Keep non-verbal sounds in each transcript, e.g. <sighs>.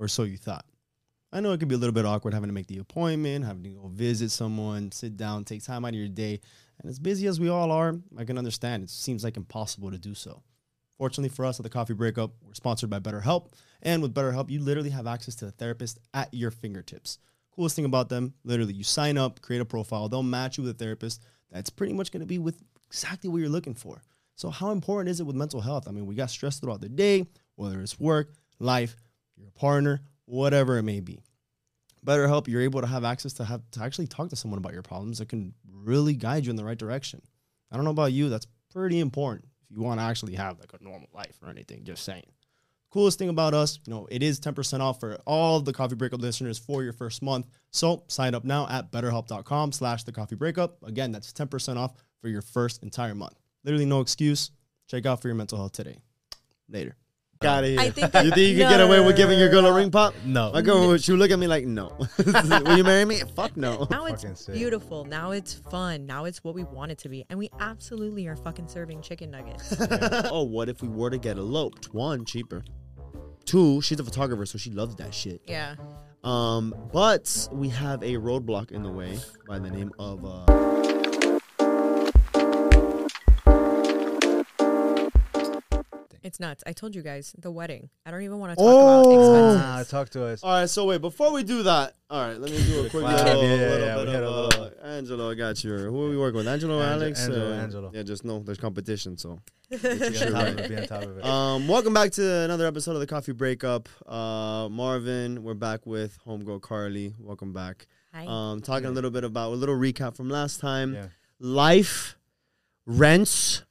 Or so you thought. I know it could be a little bit awkward having to make the appointment, having to go visit someone, sit down, take time out of your day. And as busy as we all are, I can understand. It seems like impossible to do so. Fortunately for us at the Coffee Breakup, we're sponsored by BetterHelp. And with BetterHelp, you literally have access to a therapist at your fingertips. Coolest thing about them, literally, you sign up, create a profile, they'll match you with a therapist that's pretty much to be with exactly what you're looking for. So, how important is it with mental health? I mean, we got stressed throughout the day, whether it's work, life, your partner, whatever it may be. BetterHelp, you're able to have access to have to actually talk to someone about your problems that can really guide you in the right direction. I don't know about you, that's pretty important if you want to actually have like a normal life or anything. Just saying. Coolest thing about us, you know, it is 10% off for all the Coffee Breakup listeners for your first month. So sign up now at betterhelp.com slash the coffee breakup. Again, that's 10% off for your first entire month. Literally no excuse. Check out for your mental health today. Later. Out of here. I think you think you can no, get away no, with giving your girl a ring pop? No. My girl, she would look at me like, no. <laughs> Will you marry me? Fuck no. Now it's Fucking sick. beautiful. Now it's fun. Now it's what we want it to be. And we absolutely are fucking serving chicken nuggets. <laughs> oh, what if we were to get eloped? One, cheaper. Two, she's a photographer, so she loves that shit. yeah. Um, but we have a roadblock in the way by the name of uh It's nuts. I told you guys, the wedding. I don't even want to talk Oh. about Ah, expenses. talk to us. All right, so wait, before we do that, all right, let me do a quick Wow. little, Yeah, yeah, little yeah, we bit had a of, little- uh, Angelo, I got you. Who are we working with? Angelo, Ange- Alex? Angelo, Uh, Angelo. Yeah, just know there's competition, so. Be on top of it. Be on top of it. Um, welcome back to another episode of the Coffee Breakup. Uh, Marvin, we're back with homegirl Karly. Welcome back. Hi. Um, talking a little bit about a little recap from last time. yeah. Life, rents,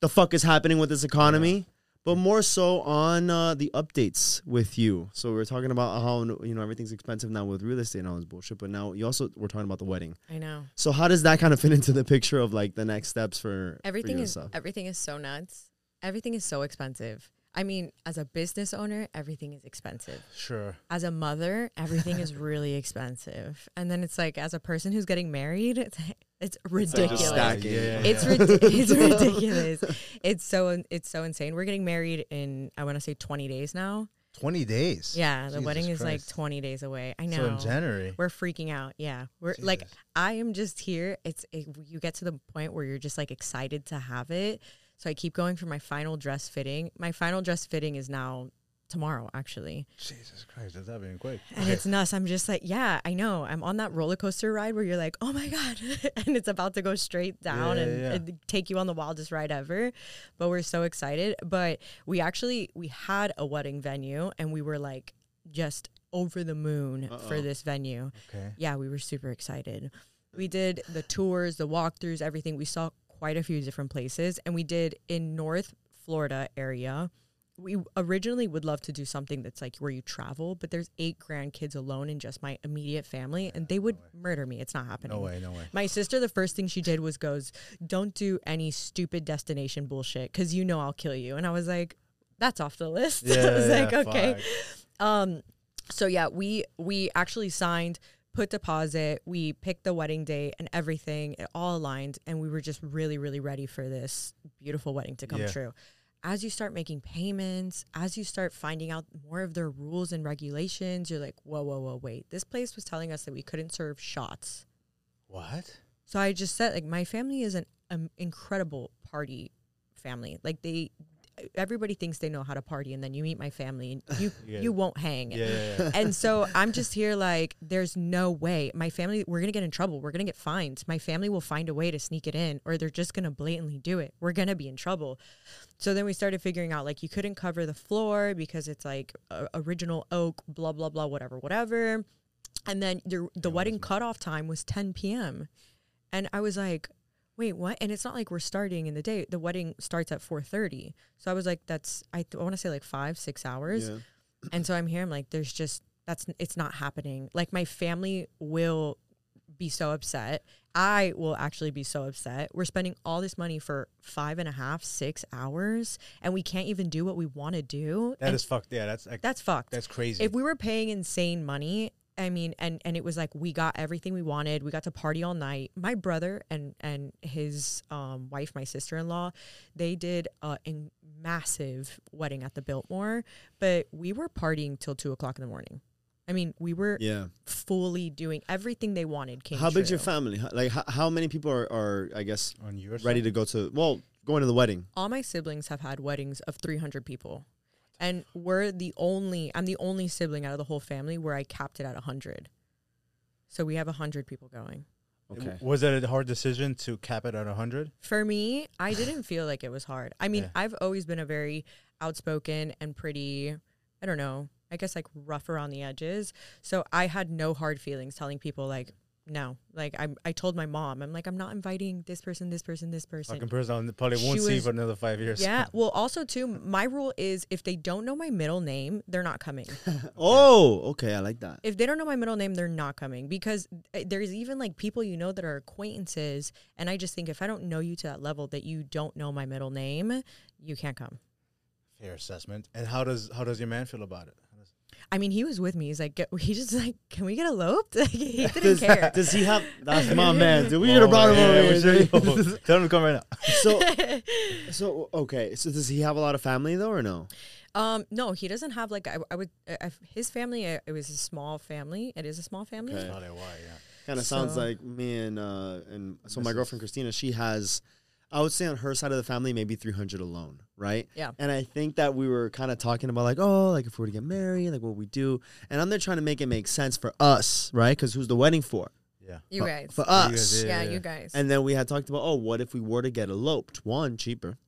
the fuck is happening with this economy, but more so on uh, the updates with you. So we are talking about how you know everything's expensive now with real estate and all this bullshit, but now you also we're talking about the wedding. I know. So how does that kind of fit into the picture of like the next steps for for Everything you is and stuff? everything is so nuts. Everything is so expensive. I mean, as a business owner, everything is expensive. Sure. As a mother, everything is <laughs> really expensive. And then it's like as a person who's getting married, it's, it's ridiculous. stacking. Yeah, it's yeah. rid- <laughs> it's ridiculous. It's so it's so insane. We're getting married in I want to say 20 days now. 20 days. Yeah, the Jesus wedding is like 20 days away. I know. So in January. We're freaking out. Yeah. We're like I am just here. It's it, you get to the point where you're just like excited to have it. So I keep going for my final dress fitting. My final dress fitting is now tomorrow actually. Jesus Christ, that's happening quick. And it's nuts. I'm just like, yeah, I know. I'm on that roller coaster ride where you're like, oh my God. <laughs> and it's about to go straight down Yeah, and, yeah. and take you on the wildest ride ever. But we're so excited. But we actually we had a wedding venue and we were like just over the moon for Uh-oh. this venue. Okay. Yeah, we were super excited. We did the tours, the walkthroughs, everything. We saw quite a few different places and we did in North Florida area we originally would love to do something that's like where you travel, but there's eight grandkids alone in just my immediate family, and they would murder me. It's not happening. No way, no way. My sister, the first thing she did was goes, "Don't do any stupid destination bullshit, because you know I'll kill you." And I was like, "That's off the list." Yeah, <laughs> I was like, "Okay." Um, so yeah, we we actually signed, put deposit, we picked the wedding date and everything. It all aligned, and we were just really, really ready for this beautiful wedding to come Yeah. true. As you start making payments, as you start finding out more of their rules and regulations, you're like, whoa, whoa, whoa, wait. This place was telling us that we couldn't serve shots. What? So I just said, like, my family is an um, incredible party family. Like they, everybody thinks they know how to party, and then you meet my family, and you <laughs> Yeah. you won't hang. Yeah, yeah. And so I'm just here like, there's no way. My family, we're gonna get in trouble. We're gonna get fined. My family will find a way to sneak it in, or they're just gonna blatantly do it. We're gonna be in trouble. So then we started figuring out like you couldn't cover the floor because it's like uh, original oak, blah blah blah, whatever, whatever. And then the the wedding cutoff time was 10 p.m. And I was like, wait, what? And it's not like we're starting in the day. The wedding starts at 4:30. So I was like, that's I, th- I want to say like five, six hours. Yeah. <clears throat> And so I'm here. I'm like, there's just that's it's not happening. Like my family will be so upset. I will actually be so upset. We're spending all this money for five and a half, six hours, and we can't even do what we want to do. That and is fucked. Yeah, that's like, that's fucked. that's crazy. if we were paying insane money i mean and and it was like we got everything we wanted we got to party all night my brother and and his um, wife my sister-in-law they did a, a massive wedding at the biltmore but we were partying till two o'clock in the morning i mean we were Yeah. fully doing everything they wanted came How big's your family? How- Like how, how many people are, are I guess on your ready side? to go to well going to the wedding? all my siblings have had weddings of 300 people and we're the only i'm the only sibling out of the whole family where i capped it at 100 so we have 100 people going Okay. Was it a hard decision to cap it at 100? for me i didn't feel like it was hard i mean Yeah. i've always been a very outspoken and pretty i don't know i guess like rough around the edges so i had no hard feelings telling people like no like i i told my mom i'm like i'm not inviting this person this person this person Fucking person probably won't She see was- for another five years. yeah <laughs> well also too my rule is if they don't know my middle name they're not coming <laughs> Oh, okay. I like that. if they don't know my middle name, they're not coming because uh, there's even like people you know that are acquaintances. And I just think if I don't know you to that level that you don't know my middle name, you can't come. Fair assessment. And how does how does your man feel about it? How does- I mean, he was with me. He's like, get- <laughs> he just like, can we get eloped? <laughs> Like, he didn't Does, care. does he have? <laughs> That's my man, dude. We should have brought him over yeah, here. should- Tell him to come right now. so, so okay. So does he have a lot of family though, or no? Um, no, he doesn't have like I, I would. Uh, his family, uh, it was a small family. It is a small family. Okay. Probably why, yeah. Kind of sounds like me and uh and so my girlfriend Christina. She has, I would say on her side of the family, maybe three hundred alone, right? Yeah. And I think that we were kind of talking about like, oh, like if we were to get married, like what we do, and I'm there trying to make it make sense for us, right? Because who's the wedding for? Yeah. You For- guys. for You us. guys, yeah, yeah. you guys. And then we had talked about, oh, what if we were to get eloped? One, cheaper.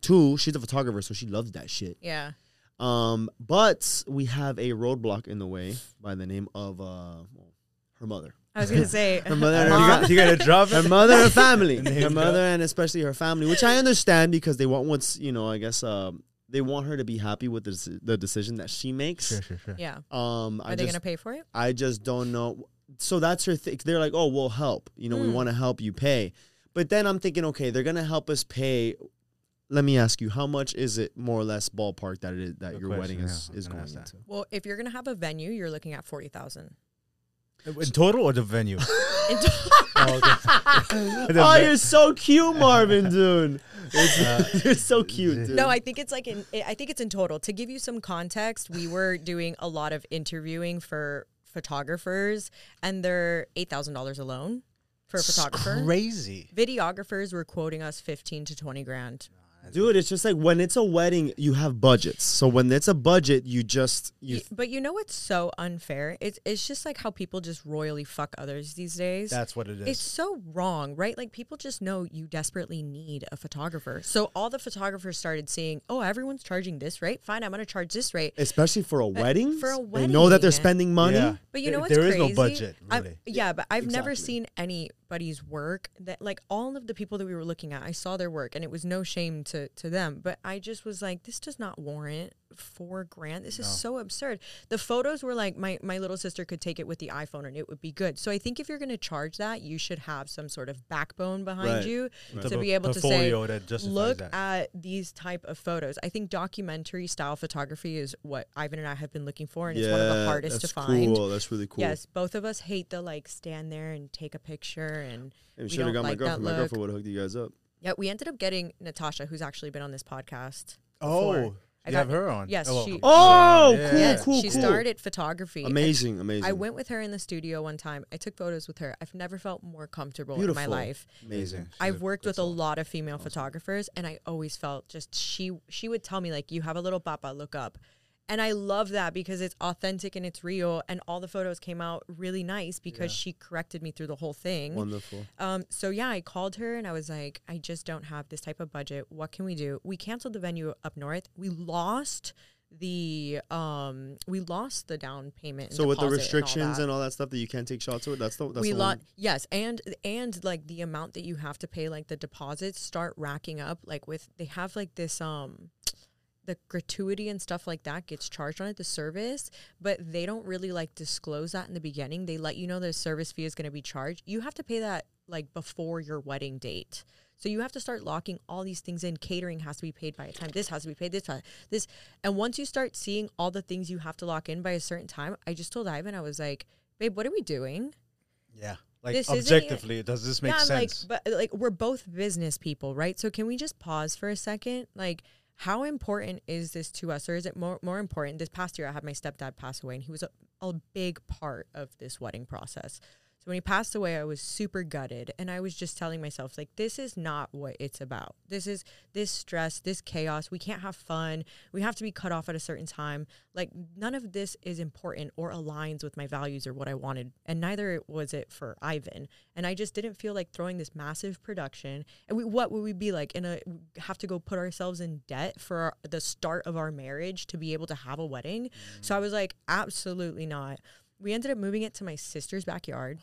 Two, she's a photographer, so she loves that shit. yeah. Um, but we have a roadblock in the way by the name of uh, her mother, I was gonna say. her mother, and <laughs> you, her, got, you got to drop her mother and family, Name her drop. mother and especially her family, which I understand because they want what's you know, I guess um, they want her to be happy with the, the decision that she makes. Sure, sure, sure. yeah. Um, Are I they just gonna pay for it? I just don't know. So that's her thing. They're like, oh, we'll help. You know, we Mm. want to help you pay. But then I'm thinking, okay, they're gonna help us pay. Let me ask you, how much is it more or less ballpark that it is, that Good your question, wedding is, I was is gonna going ask Well, if you're gonna have a venue, you're looking at forty thousand. In total or the venue? <laughs> oh, okay. <laughs> <laughs> The Oh, ve- you're so cute, Marvin, dude. It's- Uh, you're so cute, dude. No, I think it's like in. I think it's in total. To give you some context, we were doing a lot of interviewing for photographers, and they're eight thousand dollars alone for a photographer. Crazy. Videographers were quoting us fifteen to twenty grand. Dude, it's just like when it's a wedding, you have budgets. So when it's a budget, you just you. Y- but you know what's so unfair? It's it's just like how people just royally fuck others these days. That's what it is. It's so wrong, right? Like people just know you desperately need a photographer. So all the photographers started seeing, "Oh, everyone's charging this rate. Fine, I'm going to charge this rate." Especially for a uh, wedding, for a wedding, they know that they're wedding. spending money. Yeah. But you know There- what's there is crazy? no budget, I've- really. yeah, but I've never Exactly. seen anybody's work that like all of the people that we were looking at. I saw their work, and it was no shame to to them. But I just was like, this does not warrant four grand. This is so absurd. The photos were like my my little sister could take it with the iPhone, and it would be good. So I think if you're going to charge that, you should have some sort of backbone behind Right. you Right. to be able to say, portfolio that justifies look that. at these type of photos. I think documentary style photography is what Ivan and I have been looking for, and it's one of the hardest to find. Cool. That's really cool. Yes, both of us hate the like stand there and take a picture and we should have got like that girlfriend. My girlfriend would have hooked you guys up. yeah, we ended up getting Natasha, who's actually been on this podcast. oh, before. I you got- have her on. yes, well, she- Oh, yeah. cool, yes, cool, she cool. started photography. and Amazing, amazing. I went with her in the studio one time. I took photos with her. I've never felt more comfortable in my life. Amazing. She's I've worked good with a soul. lot of female photographers, and I always felt just she she would tell me like, "You have a little papa, look up," and I love that because it's authentic and it's real, and all the photos came out really nice because she corrected me through the whole thing. Wonderful. Um, so yeah, I called her and I was like, I just don't have this type of budget. What can we do? We canceled the venue up north. We lost the um we lost the down payment. So with the restrictions that and all that stuff that you can't take shots with, that's the that's we lost yes and and like the amount that you have to pay like the deposits start racking up like with they have like this um the gratuity and stuff like that gets charged on it, the service, but they don't really like disclose that in the beginning. They let you know the service fee is going to be charged. You have to pay that like before your wedding date. So you have to start locking all these things in. Catering has to be paid by a time. This has to be paid. This, uh, this, and once you start seeing all the things you have to lock in by a certain time, I just told Ivan, I was like, "Babe, what are we doing?" Yeah. Like This objectively, does this make yeah, sense? like, but like we're both business people, right? So can we just pause for a second? Like, how important is this to us, or is it more more important? This past year, I had my stepdad pass away, and he was a, a big part of this wedding process. So when he passed away, I was super gutted, and I was just telling myself, like, this is not what it's about. This is this stress, this chaos. We can't have fun. We have to be cut off at a certain time. Like, none of this is important or aligns with my values or what I wanted, and neither was it for Ivan. And I just didn't feel like throwing this massive production. And we, what would we be like? In a have to go put ourselves in debt for our, the start of our marriage to be able to have a wedding. So I mm. was like, absolutely not. We ended up moving it to my sister's backyard.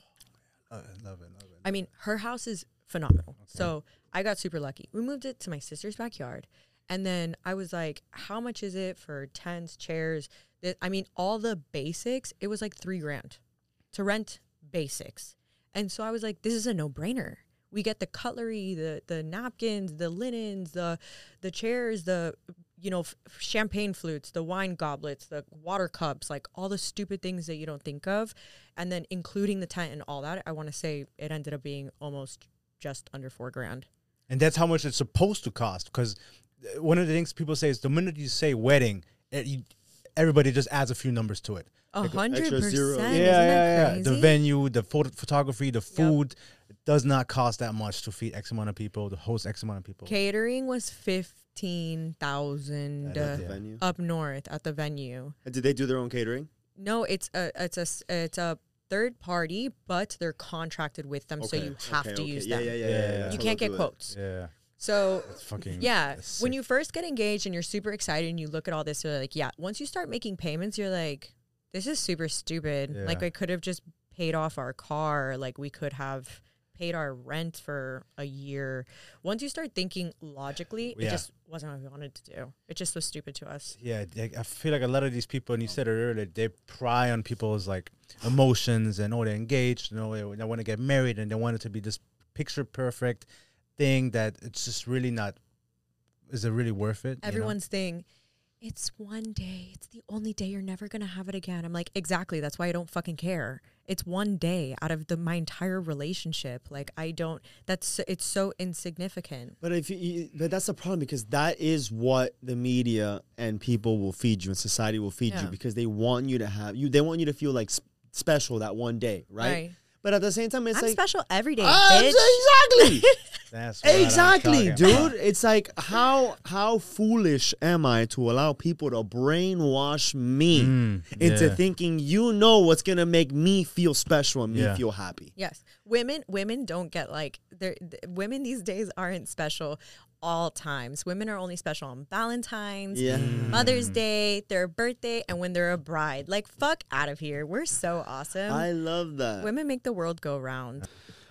Uh, love it, love it. I mean, her house is phenomenal. So I got super lucky. We moved it to my sister's backyard. And then I was like, how much is it for tents, chairs? Th- I mean, all the basics, it was like three grand to rent basics. And so I was like, this is a no brainer. We get the cutlery, the the napkins, the linens, the the chairs, the you know, f- champagne flutes, the wine goblets, the water cups, like all the stupid things that you don't think of. And then including the tent and all that, I want to say it ended up being almost just under four grand. And that's how much it's supposed to cost. Because uh, one of the things people say is the minute you say wedding, it, you, everybody just adds a few numbers to it. A hundred percent. Yeah, yeah, yeah. The venue, the photography, the food yep. does not cost that much to feed X amount of people, to host X amount of people. Catering was fifty 15,000 uh, up north at the venue. And did they do their own catering? No, it's a it's a it's a third party, but they're contracted with them, okay. so you have okay, to okay. use them. Yeah, yeah, yeah. yeah, yeah. You can't get quotes. Yeah. So yeah, when you first get engaged and you're super excited and you look at all this, you're like, yeah. Once you start making payments, you're like, this is super stupid. Like I could have just paid off our car. Like we could have paid our rent for a year. Once you start thinking logically, it just wasn't what we wanted to do. It just was stupid to us. Yeah, they, I feel like a lot of these people, and you said it earlier, they pry on people's like emotions and oh, they're engaged, you oh, know, they, they want to get married and they want it to be this picture perfect thing that it's just really not. Is it really worth it? you know? Everyone's thing. It's one day. It's the only day you're never gonna have it again. I'm like, exactly. That's why I don't fucking care. It's one day out of the my entire relationship. Like I don't. That's it's so insignificant. But if you- but that's the problem because that is what the media and people will feed you and society will feed you because they want you to have you. They want you to feel like special that one day, right? But at the same time, it's I'm like special every day, bitch. exactly, <laughs> That's what I'm exactly, dude. about. It's like how how foolish am I to allow people to brainwash me Mm, into yeah. thinking you know what's gonna make me feel special and me Yeah. feel happy. Yes, women. Women don't get like they're th- women these days aren't special all times. Women are only special on Valentine's, Yeah. Mm. Mother's Day, their birthday, and when they're a bride. Like fuck out of here. We're so awesome. I love that. women make the world go round.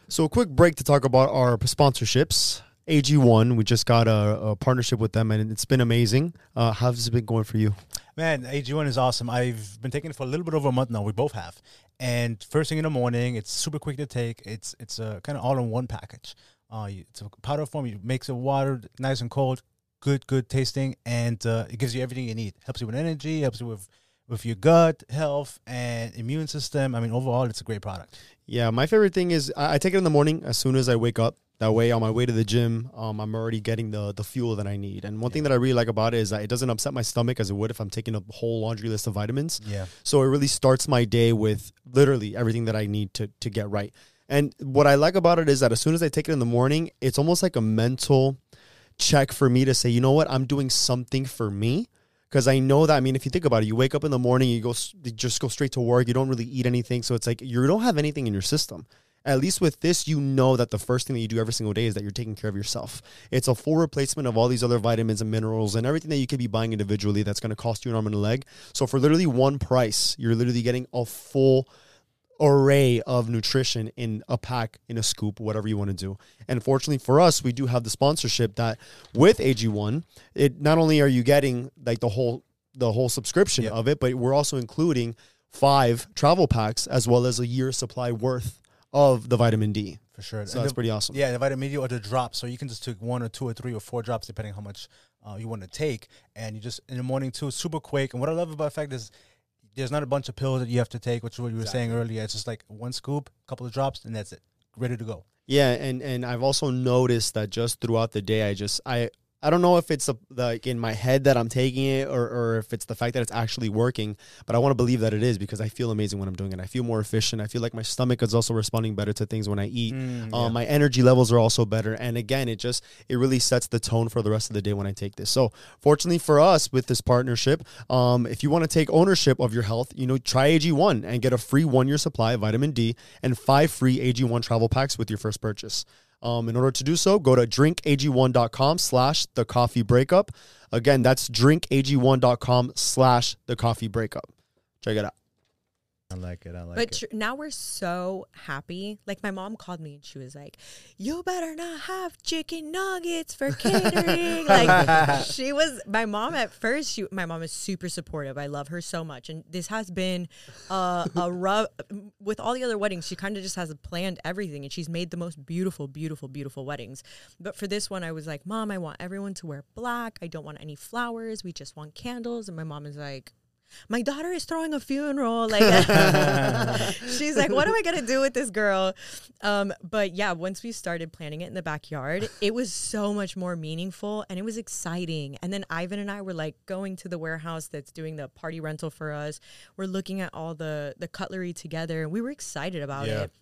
So, a quick break to talk about our sponsorships. AG1, we just got a, a partnership with them and it's been amazing. Uh, how's it been going for you? Man, AG1 is awesome. I've been taking it for a little bit over a month now. We both have. And first thing in the morning, it's super quick to take. It's it's a kind of all in one package. Uh, it's a powder form. You makes the water nice and cold, good, good tasting, and uh, it gives you everything you need. Helps you with energy, helps you with with your gut health and immune system. I mean, overall, it's a great product. Yeah, my favorite thing is I, I take it in the morning as soon as I wake up. That way, on my way to the gym, um, I'm already getting the the fuel that I need. And one thing that I really like about it is that it doesn't upset my stomach as it would if I'm taking a whole laundry list of vitamins. Yeah, So it really starts my day with literally everything that I need to to get right. And what I like about it is that as soon as I take it in the morning, it's almost like a mental check for me to say, you know what, I'm doing something for me. Because I know that, I mean, if you think about it, you wake up in the morning, you go, you just go straight to work, you don't really eat anything. So it's like you don't have anything in your system. At least with this, you know that the first thing that you do every single day is that you're taking care of yourself. It's a full replacement of all these other vitamins and minerals and everything that you could be buying individually that's going to cost you an arm and a leg. So for literally one price, you're literally getting a full array of nutrition in a pack, in a scoop, whatever you want to do. And fortunately for us, we do have the sponsorship that with AG1, it not only are you getting like the whole the whole subscription Yep. of it, but we're also including five travel packs as well as a year supply worth of the vitamin D. for sure. So And that's the- pretty awesome. Yeah, the vitamin D or the drops. So you can just take one or two or three or four drops depending how much uh, you want to take, and you just in the morning too, super quick. And what I love about the fact is there's not a bunch of pills that you have to take, which is what you were saying earlier. It's just like one scoop, a couple of drops, and that's it, ready to go. Yeah, and and I've also noticed that just throughout the day, I just I I don't know if it's a, like in my head that I'm taking it or or if it's the fact that it's actually working, but I want to believe that it is because I feel amazing when I'm doing it. I feel more efficient. I feel like my stomach is also responding better to things when I eat. Mm, Um, my energy levels are also better, and again, it just it really sets the tone for the rest of the day when I take this. So, fortunately for us with this partnership, um, if you want to take ownership of your health, you know, try AG1 and get a free one year supply of vitamin D and five free AG1 travel packs with your first purchase. Um, in order to do so, go to drinkag1.com slash the coffee breakup. Again, that's drinkag1.com slash the coffee breakup. Check it out. I like it. I like But it. tr- now we're so happy. Like my mom called me and she was like, "You better not have chicken nuggets for catering." <laughs> like she was my mom at first. She my mom is super supportive. I love her so much, and this has been uh, a <laughs> rough. With all the other weddings, she kind of just has planned everything, and she's made the most beautiful, beautiful, beautiful weddings. But for this one, I was like, "Mom, I want everyone to wear black. I don't want any flowers. We just want candles." And my mom is like my daughter is throwing a funeral like <laughs> she's like what am i going to do with this girl? Um, but yeah once we started planning it in the backyard it was so much more meaningful and it was exciting. And then ivan and i were like going to the warehouse that's doing the party rental for us. We're looking at all the the cutlery together and we were excited about Yeah. it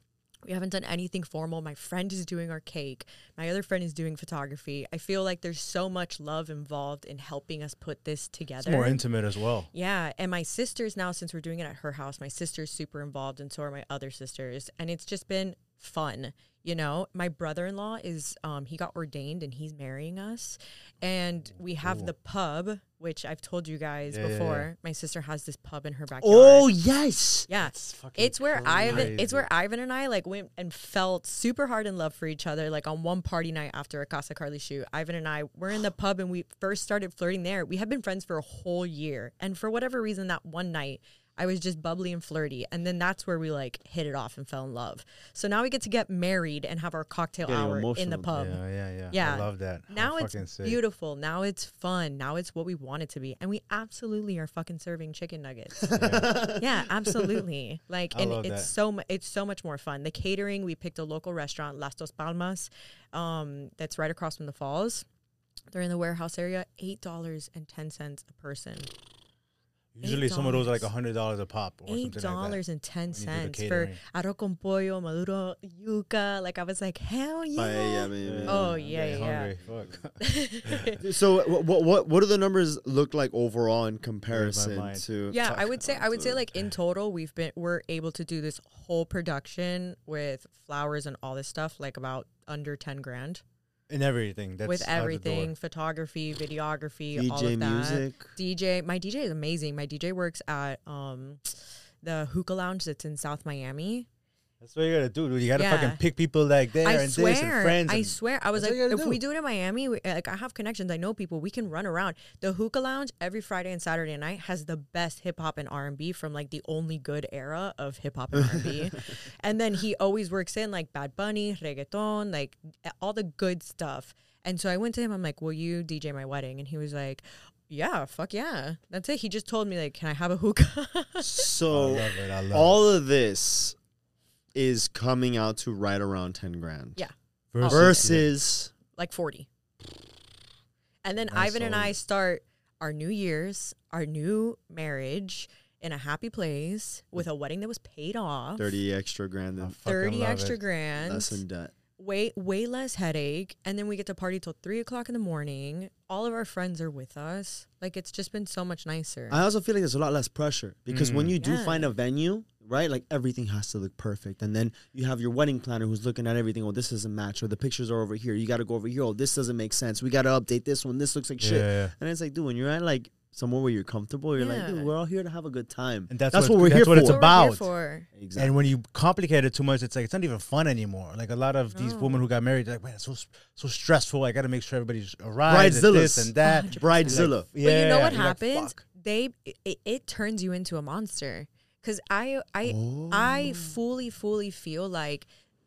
we haven't done anything formal. My friend is doing our cake. My other friend is doing photography. I feel like there's so much love involved in helping us put this together. It's more intimate as well. Yeah, and my sisters now, since we're doing it at her house, my sister's super involved, and so are my other sisters, and it's just been fun. You know, my brother-in-law is um he got ordained and he's marrying us, and we have the pub, which I've told you guys Yeah, yeah, before. yeah. My sister has this pub in her backyard. Oh, yes. Yeah, it's where Ivan. It's where Ivan and I like went and felt super hard in love for each other. Like on one party night after a Kasakarly shoot, Ivan and I were in the <gasps> pub and we first started flirting there. We had been friends for a whole year, and for whatever reason, that one night I was just bubbly and flirty, and then that's where we like hit it off and fell in love. So now we get to get married and have our cocktail Getting hour in the pub. Yeah, yeah, yeah. Yeah. I love that. Now it's fucking sick. beautiful. Now it's fun. Now it's what we want it to be. And we absolutely are fucking serving chicken nuggets. <laughs> yeah, absolutely. Like I and it's that. so mu- it's so much more fun. The catering, we picked a local restaurant, Las Dos Palmas, um, that's right across from the falls. They're in the warehouse area, eight dollars and ten cents a person. Usually some of those are like a hundred dollars a pop or Eight something like dollars and ten when you cents for catering. arroz con pollo, maduro, yuca. Like I was like, hell yeah. Paella, that. baby. Oh, I'm yeah, yeah. Fuck. So what, what what what do the numbers look like overall in comparison mind. to? Yeah, I would say I would say like in total we've been we're able to do this whole production with flowers and all this stuff like about under 10 grand and everything. That's with out the door. everything, photography, videography, all of that. music. DJ, my DJ is amazing. My DJ works at um the hookah lounge that's in South Miami. That's what you gotta do, dude. You gotta Yeah. fucking pick people like there I and swear, this and friends. I and- swear. I was like, if gotta we do. do it in Miami, we, like I have connections. I know people. We can run around. The hookah lounge every Friday and Saturday night has the best hip hop and R and B from like the only good era of hip hop and R and B. <laughs> And then he always works in like Bad Bunny, reggaeton, like all the good stuff. And so I went to him. I'm like, "Will you DJ my wedding?" And he was like. Yeah, fuck yeah. That's it. He just told me like, can I have a hookah? I So love it. I love all of this is coming out to right around ten grand. Yeah. Versus- Versus like 40. And then Ivan and I start our new year's, our new marriage in a happy place with a wedding that was paid off. thirty extra grand I and fucking 30 extra it. grand. less in debt. way way less headache and then we get to party till three o'clock in the morning all of our friends are with us like it's just been so much nicer I also feel like there's a lot less pressure because when Mm. you do Yeah. find a venue, right, like everything has to look perfect, and then you have your wedding planner who's looking at everything. Oh, this doesn't match, or the pictures are over here. You got to go over here. Oh, this doesn't make sense. We got to update this one. This looks like Yeah, shit. yeah. And it's like, dude, when you're at like somewhere where you're comfortable. You're like, dude, we're all here to have a good time. And that's that's what- what, we're that's here what for. it's That's what we're about. for. Exactly. And when you complicate it too much, it's like it's not even fun anymore. Like a lot of these No. women who got married, like, man, it's so so stressful. I got to make sure everybody's arrives, and this and that. <laughs> 100%. Bridezilla. Yeah, but you know what you're like, happens? they it, it turns you into a monster. Cause I I I Oh. fully fully feel like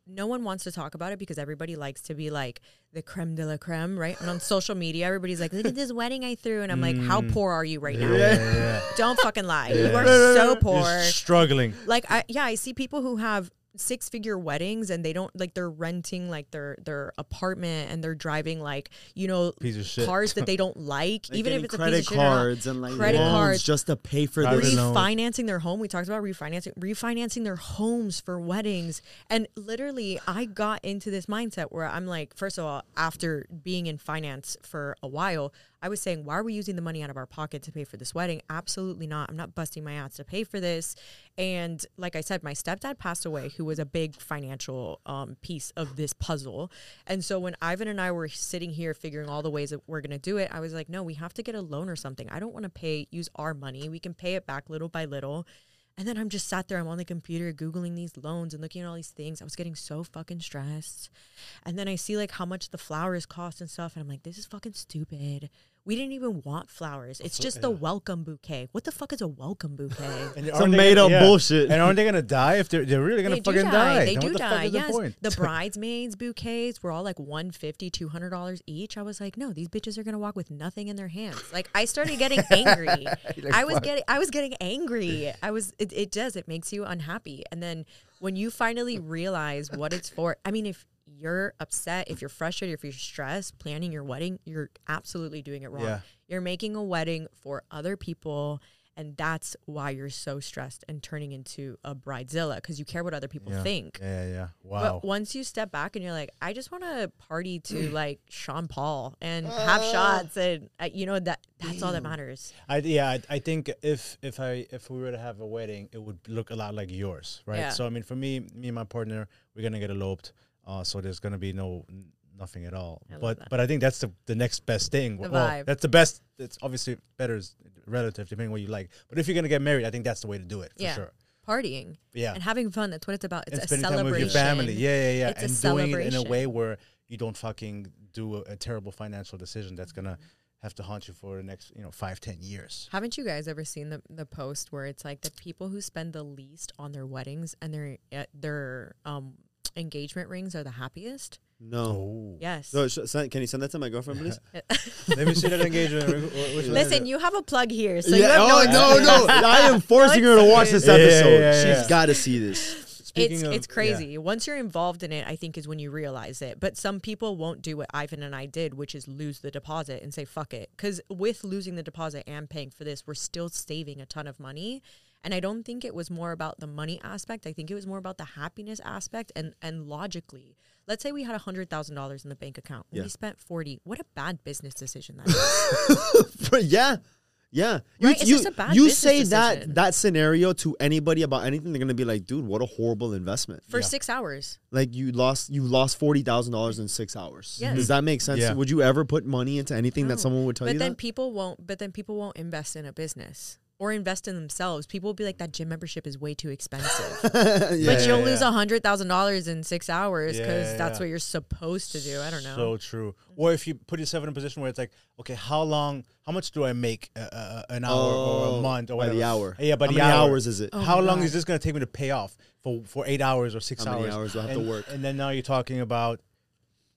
no one wants to talk about it because everybody likes to be like the creme de la creme, right? And on social media, everybody's like, "Look at this wedding I threw," and I'm like, "How Mm. poor are you right Yeah, now? yeah, yeah. Don't fucking lie. Yeah. You are No, so You're poor." struggling. like I yeah, I see people who have six figure weddings and they don't like they're renting like their their apartment and they're driving like you know Piece of shit. cars that they <laughs> don't like, Like even if getting it's a credit piece of shit not. cards and like Credit loans cards. just to pay for Private this. refinancing their home. We talked about refinancing, refinancing their homes for weddings. And literally, I got into this mindset where I'm like, first of all, after being in finance for a while, I was saying, why are we using the money out of our pocket to pay for this wedding? Absolutely not. I'm not busting my ass to pay for this. And like I said, my stepdad passed away, who was a big financial um, piece of this puzzle. And so when Ivan and I were sitting here figuring all the ways that we're going to do it, I was like, no, we have to get a loan or something. I don't want to pay, use our money. We can pay it back little by little. And then I'm just sat there, I'm on the computer Googling these loans and looking at all these things. I was getting so fucking stressed. And then I see like how much the flowers cost and stuff. And I'm like, this is fucking stupid. We didn't even want flowers. It's just the welcome bouquet. What the fuck is a welcome bouquet? <laughs> And Some made up bullshit. And aren't they gonna die if they're they're really gonna they fucking die. die? They Then do what the die. Fuck is yes. The, point? The <laughs> bridesmaids bouquets were all like 150 $200 each. I was like, no, these bitches are going to walk with nothing in their hands. Like I started getting <laughs> angry. Like, I was fuck. getting I was getting angry. I was it, it does it makes you unhappy. And then when you finally realize what it's for, I mean if you're upset, if you're frustrated, if you're stressed planning your wedding, you're absolutely doing it wrong. Yeah. You're making a wedding for other people and that's why you're so stressed and turning into a bridezilla because you care what other people Yeah. think. Yeah, yeah, yeah. Wow. But once you step back and you're like, I just want to party to <clears throat> like Sean Paul and have shots, and uh, you know that that's all that matters. I yeah, I, I think if if I if we were to have a wedding, it would look a lot like yours, right? Yeah. So I mean, for me, me and my partner, we're gonna get eloped, uh, so there's gonna be no nothing at all. I but but I think that's the the next best thing. The well, vibe. that's the best. It's obviously better is relative depending what you like. But if you're gonna get married, I think that's the way to do it for Yeah. sure. Partying Yeah. and having fun. That's what it's about. It's and a spending celebration. time with your family. Yeah, yeah, yeah. It's and doing it in a way where you don't fucking do a, a terrible financial decision that's gonna have to haunt you for the next, you know, five, ten years. Haven't you guys ever seen the the post where it's like the people who spend the least on their weddings and their uh, their um engagement rings are the happiest? No. Oh. Yes. So, sh- send, can you send that to my girlfriend, please? <laughs> Let me see that engagement. ring. Wh- which one is Listen, you have a plug here, so you have oh no. no, no! <laughs> I am forcing her to watch this Yeah, episode. yeah, yeah, She's yeah. got to see this. Speaking it's of- it's yeah. crazy. Once you're involved in it, I think is when you realize it. But some people won't do what Ivan and I did, which is lose the deposit and say fuck it. Because with losing the deposit and paying for this, we're still saving a ton of money. And I don't think it was more about the money aspect. I think it was more about the happiness aspect and and logically. Let's say we had hundred thousand dollars in the bank account. Yeah. We spent forty. What a bad business decision that is. <laughs> Yeah, yeah. You, Right? It's you, just a bad you business say that that scenario to anybody about anything, they're gonna be like, "Dude, what a horrible investment." for Yeah. six hours. Like you lost you lost forty thousand dollars in six hours. Yes. Does that make sense? Yeah. Would you ever put money into anything No. that someone would tell but you But then that? people won't but then people won't invest in a business or invest in themselves people will be like that gym membership is way too expensive <laughs> yeah. but you'll yeah, lose a hundred thousand dollars in six hours because Yeah, that's yeah. what you're supposed to do i don't know So true. Or if you put yourself in a position where it's like, okay, how long, how much do I make uh, uh, an hour or a Oh, month or by the whatever? hour. Yeah, by How the many hour. hours is it? Oh how long God. is this going to take me to pay off for for eight hours or six How many hours? hours do I have to work? And then now you're talking about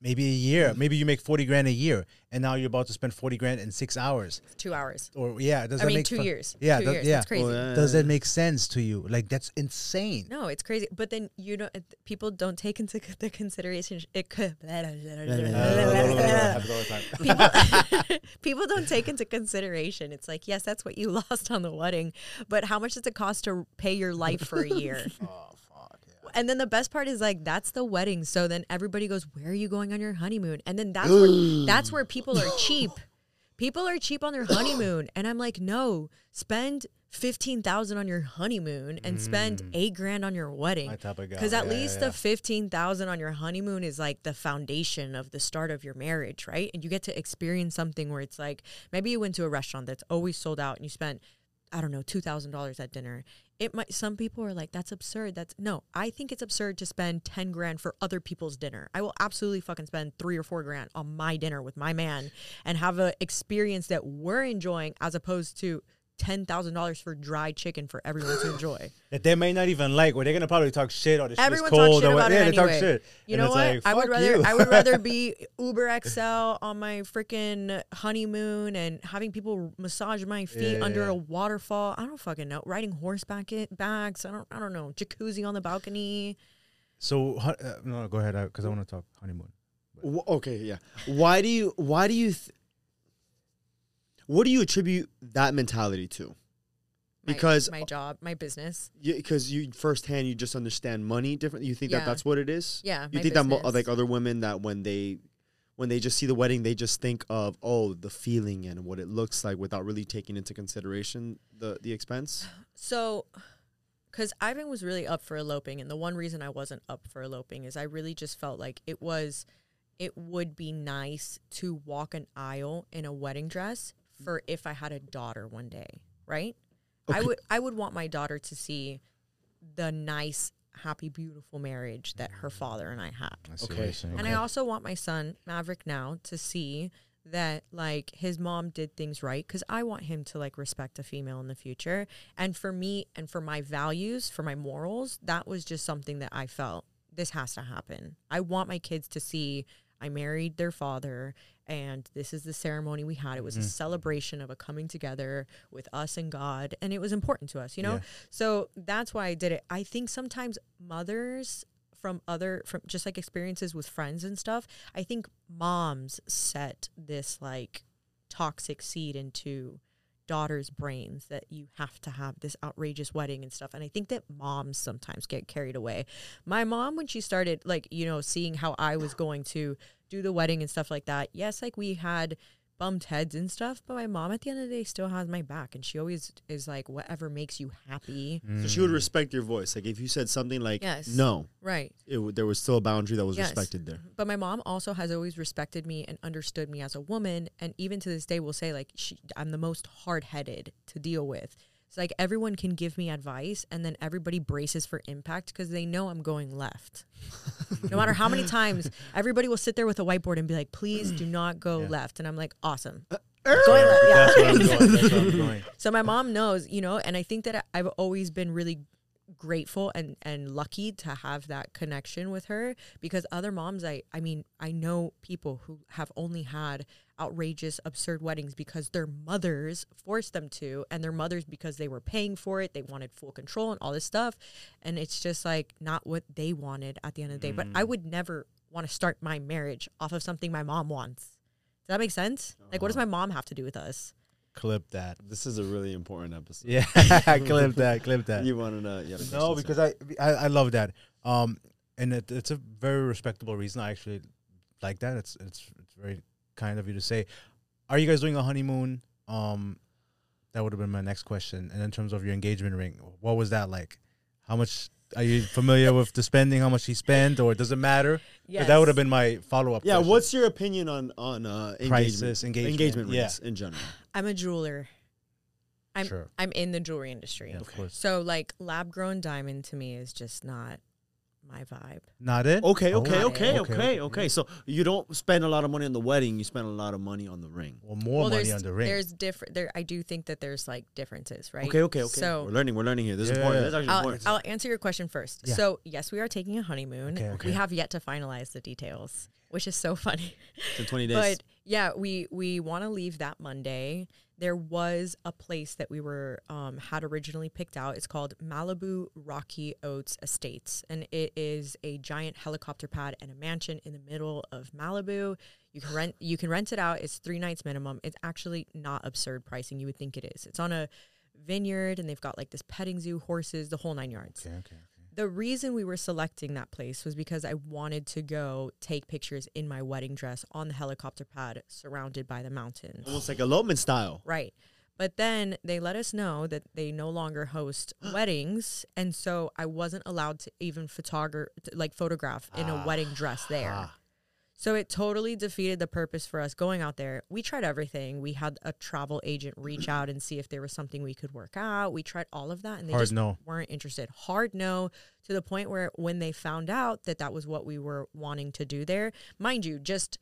maybe a year. Mm-hmm. Maybe you make forty grand a year, and now you're about to spend forty grand in six hours. two hours Or yeah, does i that mean make two fu- years Yeah, two that- years. yeah. that's crazy yeah. Does that make sense to you? Like that's insane. no it's crazy but then you know people don't take into the consideration it could Happens all the time. people, <laughs> <laughs> people don't take into consideration. It's like, yes, that's what you <laughs> lost on the wedding, but how much does it cost to pay your life for a year? oh fuck. Yeah. And then the best part is like that's the wedding. So then everybody goes, "Where are you going on your honeymoon?" And then that's where that's where people are <gasps> cheap. People are cheap on their honeymoon, and I'm like, no, spend fifteen thousand on your honeymoon and spend Mm. eight grand on your wedding. My type of guy. Because at Yeah, least yeah, the fifteen thousand on your honeymoon is like the foundation of the start of your marriage, right? And you get to experience something where it's like maybe you went to a restaurant that's always sold out and you spent, I don't know, two thousand dollars at dinner. It might some people are like, that's absurd. That's no, I think it's absurd to spend ten grand for other people's dinner. I will absolutely fucking spend three or four grand on my dinner with my man and have a experience that we're enjoying as opposed to ten thousand dollars for dry chicken for everyone to enjoy. <laughs> that they may not even like, or they're gonna probably talk shit or this shit is Everyone cold talks shit or what. about yeah, it they talk anyway. shit. You And know what? like, I would fuck rather. I would rather <laughs> be Uber XL on my freaking honeymoon and having people massage my feet Yeah, under yeah. a waterfall. I don't fucking know. Riding horseback it bags. I don't I don't know. Jacuzzi on the balcony. So uh, no, go ahead because I want to talk honeymoon. Wh- Okay, yeah. Why do you? Why do you? Th- what do you attribute that mentality to? Because my, job, my business. because you, firsthand you just understand money differently. You think Yeah. that that's what it is. Yeah, You my think that mo- like other women that when they when they just see the wedding, they just think of oh the feeling and what it looks like without really taking into consideration the the expense. So, because Ivan was really up for eloping, and the one reason I wasn't up for eloping is I really just felt like it was, it would be nice to walk an aisle in a wedding dress for if I had a daughter one day, right? I would I would want my daughter to see the nice, happy, beautiful marriage that her father and I had. I see what Okay. And I also want my son, Maverick, now to see that like his mom did things right because I want him to like respect a female in the future. And for me and for my values, for my morals, that was just something that I felt this has to happen. I want my kids to see I married their father and this is the ceremony we had. It was a mm-hmm. celebration of a coming together with us and God and it was important to us, you know? Yeah. So that's why I did it. I think sometimes mothers from other from just like experiences with friends and stuff, I think moms set this like toxic seed into daughters' brains that you have to have this outrageous wedding and stuff. And I think that moms sometimes get carried away. My mom when she started like, you know, seeing how I was going to do the wedding and stuff like that. Yes, like we had bumped heads and stuff, but my mom at the end of the day still has my back and she always is like whatever makes you happy. So she would mm. respect your voice. Like if you said something like Yes. no, Right. it w- there was still a boundary that was Yes. respected there. But my mom also has always respected me and understood me as a woman, and even to this day will say like she, I'm the most hard headed to deal with. It's like everyone can give me advice, and then everybody braces for impact because they know I'm going left. no matter how many <laughs> times, everybody will sit there with a whiteboard and be like, "Please do not go Yeah. left," and I'm like, "Awesome." Uh, Going left, yeah. That's where I'm <laughs> going. That's where I'm going. So my mom knows, you know, and I think that I've always been really grateful and and lucky to have that connection with her because other moms I I mean, I know people who have only had outrageous absurd weddings because their mothers forced them to and their mothers because they were paying for it, they wanted full control and all this stuff and it's just like not what they wanted at the end of the day. But I would never want to start my marriage off of something my mom wants. Does that make sense? Like what does my mom have to do with us? Clip that. This is a really important episode. Yeah, <laughs> clip that. <laughs> Clip that. You want to know? Yeah, No, because I, I I love that. Um, and it, it's a very respectable reason. I actually like that. It's it's it's very kind of you to say. Are you guys doing a honeymoon? Um, that would have been my next question. And in terms of your engagement ring, what was that like? How much are you familiar with the spending? How much he spent, or does it matter? 'Cause That would have been my follow up. yeah. What's your opinion on on uh, engagement Prices, engagement, engagement yeah. rings in general? I'm a jeweler. I'm Sure. I'm in the jewelry industry. Yeah, of course. So like lab grown diamond to me is just not my vibe. Not it. Okay, okay, Oh, okay, okay, okay, okay, So you don't spend a lot of money on the wedding; you spend a lot of money on the ring. Well, more well, money on the ring. there's different there I do think that there's like differences, right? Okay, okay, okay. So we're learning. We're learning here. This is Yeah. important. This is actually I'll, important. I'll answer your question first. Yeah. So yes, we are taking a honeymoon. Okay, okay. We have yet to finalize the details, which is so <laughs> funny. in twenty days. But yeah, we we want to leave that Monday. There was a place that we were um, had originally picked out. It's called Malibu Rocky Oaks Estates, and it is a giant helicopter pad and a mansion in the middle of Malibu. You can rent you can rent it out. It's three nights minimum. It's actually not absurd pricing. You would think it is. It's on a vineyard, and they've got like this petting zoo, horses, the whole nine yards okay, okay. The reason we were selecting that place was because I wanted to go take pictures in my wedding dress on the helicopter pad surrounded by the mountains. Almost like elopement style. Right. But then they let us know that they no longer host <gasps> weddings, and so I wasn't allowed to even photograph, like photograph in a ah. wedding dress there. Ah. So it totally defeated the purpose for us going out there. We tried everything. We had a travel agent reach out and see if there was something we could work out. We tried all of that, and they Hard just no. weren't interested. Hard no to the point where when they found out that that was what we were wanting to do there, mind you, just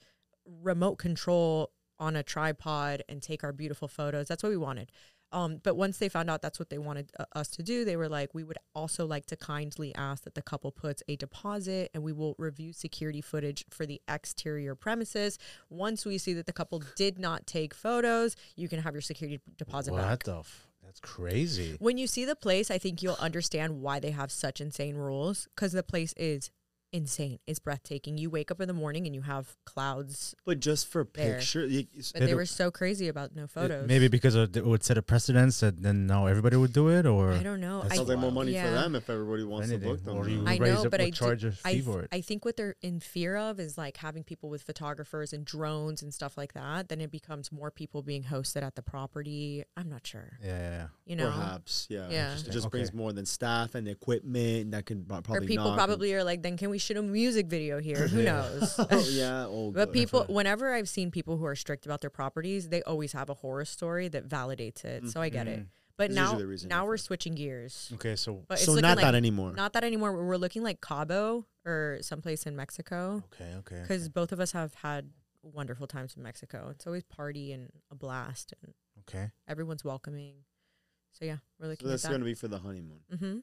remote control on a tripod and take our beautiful photos. That's what we wanted. Um, but once they found out that's what they wanted uh, us to do, they were like, we would also like to kindly ask that the couple puts a deposit and we will review security footage for the exterior premises. Once we see that the couple did not take photos, you can have your security deposit What back. the? F- that's crazy. When you see the place, I think you'll understand why they have such insane rules because the place is insane. It's breathtaking. You wake up in the morning and you have clouds, But just for There. picture, you, but they were so crazy about no photos. Maybe because of, it would set a precedence that then now everybody would do it, or I don't know. That's I, sounds like more money Yeah. for them if everybody wants anything, to book them. or you you? I raise know, it, but I charge do, a I, fee th- for it. I think what they're in fear of is like having people with photographers and drones and stuff like that. Then it becomes more people being hosted at the property. I'm not sure. yeah, yeah, yeah. You know, Perhaps, yeah. Yeah. It just Okay. brings more than staff and equipment that can pro- or probably. people knock and- probably are like, then can we shoot a music video here? Who <laughs> Yeah. knows? <laughs> oh yeah. Oh, But people, whenever I've seen people who are strict about their properties, they always have a horror story that validates it. So I get it. Mm. But now, usually a reason now we're switching gears. Okay, so But it's so not like, that anymore. Not that anymore. We're looking like Cabo or someplace in Mexico okay, okay. because both of us have had wonderful times in Mexico. It's always party and a blast, and Okay. everyone's welcoming. So yeah, we're so looking that's at gonna be for the honeymoon. Mm-hmm.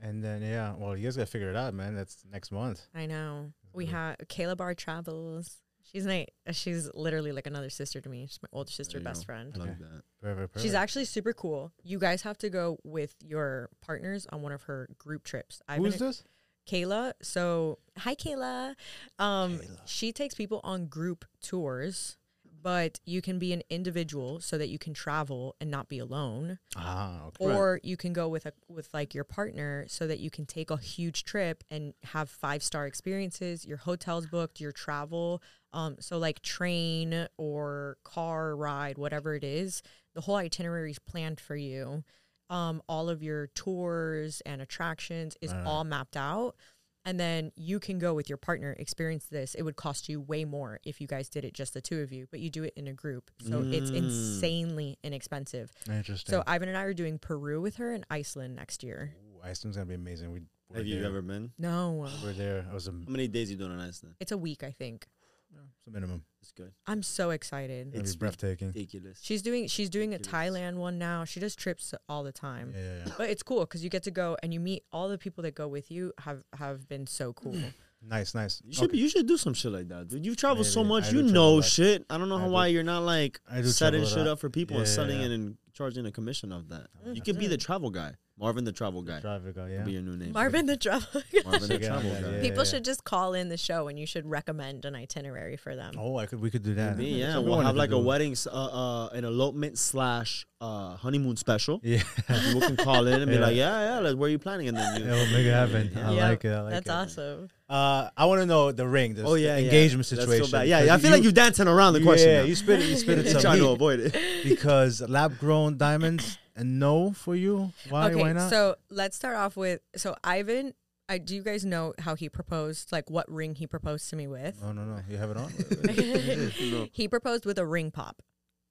And then yeah, well, you guys gotta figure it out, man. That's next month. I know. We have Kayla Bar Travels. She's my, she's literally like another sister to me. She's my older sister, best go. friend. I love Okay. that. Perfect, perfect. She's actually super cool. You guys have to go with your partners on one of her group trips. I've Who's this? Kayla. So hi, Kayla. Um, Kayla. she takes people on group tours, but you can be an individual so that you can travel and not be alone, Ah, okay. Or you can go with a with like your partner so that you can take a huge trip and have five star experiences. Your hotel's booked, your travel. Um, so like train or car ride, whatever it is, the whole itinerary is planned for you. Um, all of your tours and attractions is Right. all mapped out. And then you can go with your partner, experience this. It would cost you way more if you guys did it just the two of you, but you do it in a group. So it's Mm. insanely inexpensive. Interesting. So Ivan and I are doing Peru with her and Iceland next year. Ooh, Iceland's gonna be amazing. We were Have you ever been? No, We're there. It was a, How many days you doing on Iceland? it's a week, I think. It's a minimum. It's good. I'm so excited. It's It's breathtaking. Ridiculous. She's doing she's doing a Thailand one now. She does trips all the time. Yeah, yeah, yeah. But it's cool because you get to go and you meet all the people that go with you have have been so cool. <clears throat> Nice, nice. You should Okay. you should do some shit like that, dude. You've traveled so much. I You do travel a know shit. I don't know I how do- why you're not like I setting shit up for people and Yeah, selling yeah. it and charging a commission of that. You could be the travel guy, Marvin the travel guy. Traffic, uh, Could yeah. be your new name. Marvin the travel. <laughs> Guy. Marvin the Yeah, travel yeah, guy. yeah. People should just call in the show and you should recommend an itinerary for them. Oh, I could. We could do that. Maybe, yeah, So we we'll have like a wedding, uh, uh, an elopement slash uh, honeymoon special. Yeah. People can call in and be <laughs> Yeah. like, yeah, yeah, like, where are you planning? And then you, Yeah, we'll make it happen. I Yeah, like it. I like That's it. awesome. Uh, I want to know the ring. This oh yeah, yeah. engagement That's situation. so bad. Yeah, I feel like you're dancing around the question. Yeah, now. you spit it. You spit it. You're <laughs> some trying to avoid it. because lab grown diamonds and no for you. Why? okay, Why not? so let's start off with so Ivan. I do you guys know how he proposed? Like what ring he proposed to me with? no, no, no. You have it on. <laughs> No. He proposed with a ring pop,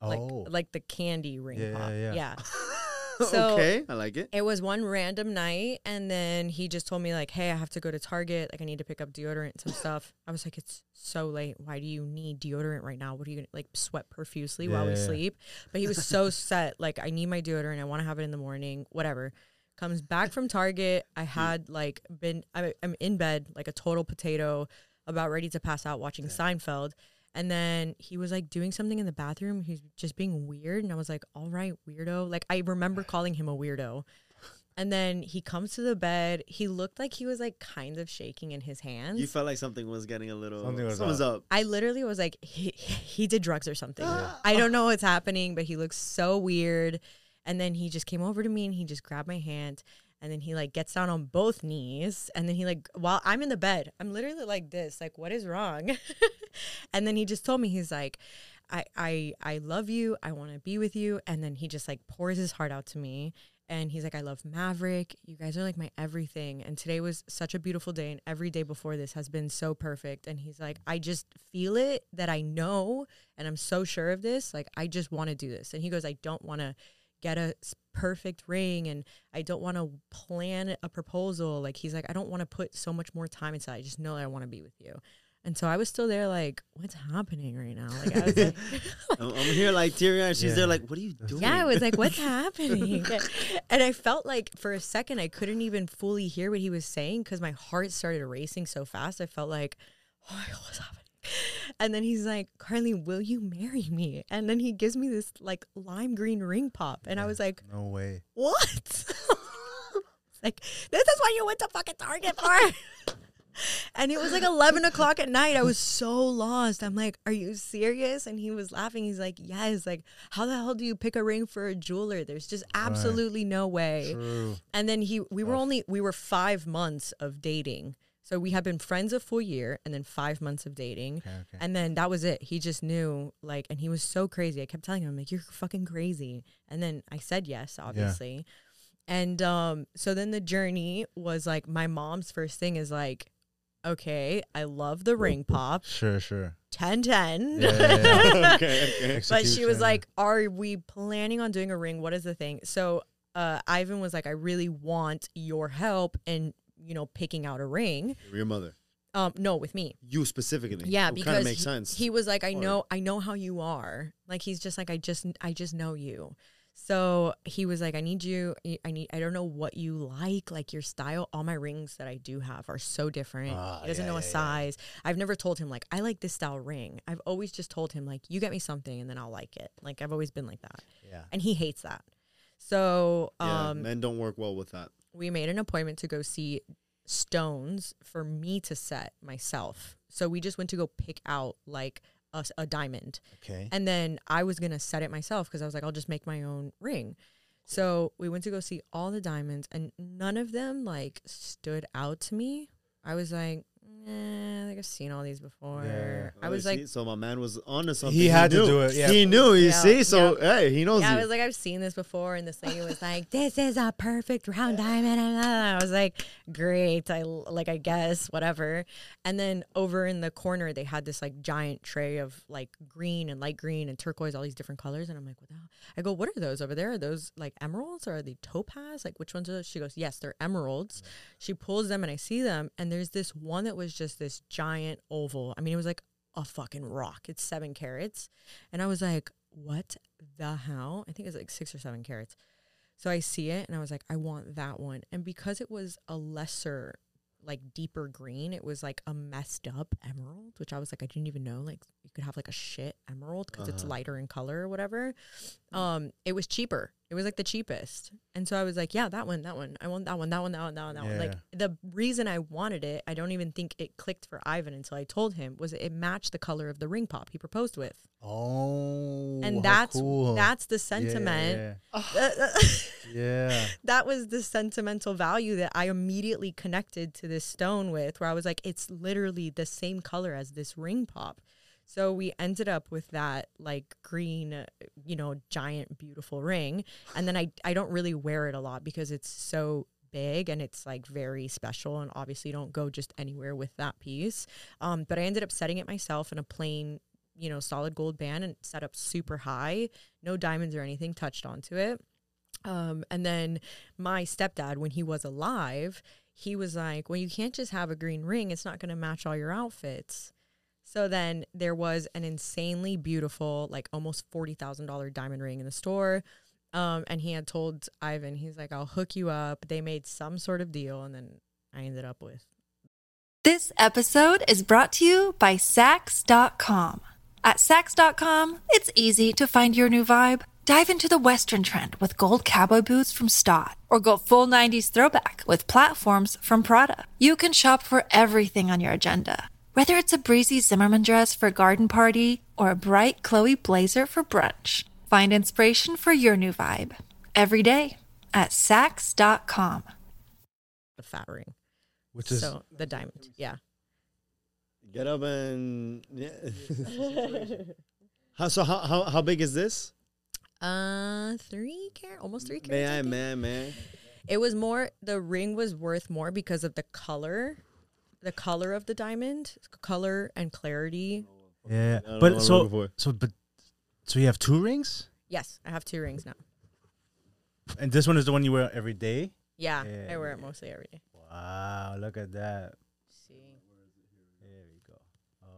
like oh, like the candy ring Yeah, pop. yeah, yeah. <laughs> <laughs> So- okay, I like it. It was one random night, and then he just told me like, "Hey, I have to go to Target. Like, I need to pick up deodorant and some stuff." I was like, "It's so late. Why do you need deodorant right now? What are you gonna like sweat profusely while we Yeah. sleep?" But he was so set. Like, I need my deodorant. I want to have it in the morning. Whatever. Comes back from Target. I had like been. I, I'm in bed like a total potato, about ready to pass out watching Seinfeld. And then he was like doing something in the bathroom. He's just being weird. And I was like, all right, weirdo. Like, I remember calling him a weirdo. And then he comes to the bed. He looked like he was like kind of shaking in his hands. You felt like something was getting a little. Something was something's up. I literally was like, he, he did drugs or something. <gasps> I don't know what's happening, but he looks so weird. And then he just came over to me and he just grabbed my hand. And then he like gets down on both knees. And then he like, while I'm in the bed, I'm literally like this, like, what is wrong? <laughs> and then he just told me, he's like, I I I love you. I want to be with you. And then he just like pours his heart out to me. And he's like, I love Maverick. You guys are like my everything. And today was such a beautiful day. And every day before this has been so perfect. And he's like, I just feel it that I know. And I'm so sure of this. Like, I just want to do this. And he goes, I don't want to get a perfect ring and I don't want to plan a proposal. Like, he's like, I don't want to put so much more time into it. I just know that I want to be with you. And so I was still there, like, what's happening right now? Like, I was like, <laughs> <laughs> I'm, I'm here like teary eyed. She's Yeah. there like, what are you doing? yeah, I was like, what's <laughs> happening? And I felt like for a second I couldn't even fully hear what he was saying because my heart started racing so fast. I felt like, oh my God, what's happening? <laughs> And then he's like, Karly, will you marry me? And then he gives me this like lime green ring pop. And I was like, No way. what? <laughs> Like, this is what you went to fucking Target for. <laughs> and it was like 11 o'clock at night. I was so lost. I'm like, are you serious? And he was laughing. He's like, yes. Like, how the hell do you pick a ring for a jeweler? There's just absolutely no way. True. And then he, we were only, we were five months of dating. So we had been friends a full year and then five months of dating. Okay, okay. And then that was it. He just knew, like, and he was so crazy. I kept telling him, like, you're fucking crazy. And then I said yes, obviously. And um, so then the journey was like, my mom's first thing is like, okay, I love the ring pop, Sure, sure. 10 10. Yeah, <laughs> yeah, yeah. <laughs> okay, <laughs> okay. But she was like, Are we planning on doing a ring? What is the thing? So uh, Ivan was like, I really want your help in, you know, picking out a ring. Your mother. Um, no, with me. You specifically. Yeah, because makes he, sense. he was like, I know, I know how you are. Like he's just like, I just, I just know you. So he was like, I need you. I need. I don't know what you like, like your style. All my rings that I do have are so different. Ah, he doesn't yeah, know a yeah, yeah. size. I've never told him like I like this style ring. I've always just told him like you get me something and then I'll like it. Like I've always been like that, Yeah. and he hates that. So yeah, um, men don't work well with that. We made an appointment to go see stones for me to set myself. So we just went to go pick out like a diamond. Okay. And then I was going to set it myself because I was like, I'll just make my own ring. So we went to go see all the diamonds and none of them like stood out to me. I was like, eh, like I've seen all these before. Yeah. I Oh, was you like, see? so my man was onto something. He had to knew. do it, yeah. He knew. You Yeah, see, so hey, he knows yeah, I you. was like, I've seen this before, and this lady was like, "This is a perfect round diamond." And I was like, "Great, I l- like, I guess, whatever." And then over in the corner, they had this like giant tray of like green and light green and turquoise, all these different colors. And I'm like, "What the hell?" I go, "What are those over there? Are those like emeralds or are they topaz? Like, which ones are?" Those? She goes, "Yes, they're emeralds." She pulls them, and I see them, and there's this one that was just this giant oval. I mean, it was like a fucking rock. It's seven carats. And I was like, what the hell? I think it's like six or seven carats. So I see it and I was like, I want that one. And because it was a lesser, like deeper green, it was like a messed up emerald, which I was like, I didn't even know. Like you could have like a shit emerald because it's Uh-huh. lighter in color or whatever. Um, it was cheaper. It was like the cheapest. And so I was like, yeah, that one, that one. I want that one, that one, that one, that one, that one. Like the reason I wanted it, I don't even think it clicked for Ivan until I told him was it matched the color of the ring pop he proposed with. Oh. And that's cool. that's the sentiment. <laughs> Yeah. that was the sentimental value that I immediately connected to this stone with, where I was like, it's literally the same color as this ring pop. So we ended up with that like green, you know, giant, beautiful ring. And then I, I don't really wear it a lot because it's so big and it's like very special. And obviously, don't go just anywhere with that piece. Um, but I ended up setting it myself in a plain, you know, solid gold band and set up super high, no diamonds or anything touched onto it. Um, and then my stepdad, when he was alive, he was like, Well, you can't just have a green ring, it's not going to match all your outfits. So then there was an insanely beautiful, like almost $40,000 diamond ring in the store. Um, and he had told Ivan, he's like, I'll hook you up. They made some sort of deal. And then I ended up with This episode is brought to you by Saks.com. At Saks.com, it's easy to find your new vibe. Dive into the Western trend with gold cowboy boots from Staud, or go full 90s throwback with platforms from Prada. You can shop for everything on your agenda, whether it's a breezy Zimmermann dress for a garden party or a bright Chloe blazer for brunch. Find inspiration for your new vibe every day at Saks.com. the fat ring. Which is so the diamond. Yeah. Get up and yeah. <laughs> How, so how, how how big is this? Uh, three carat, almost three carats. I Man, man, man. It was more. The ring was worth more because of the color, the color of the diamond, color and clarity. Yeah, I don't know what but so so but so you have two rings, Yes, I have two rings now. and this one is the one you wear every day. Yeah, Yeah, I wear it mostly every day. Wow, look at that. See, There we go.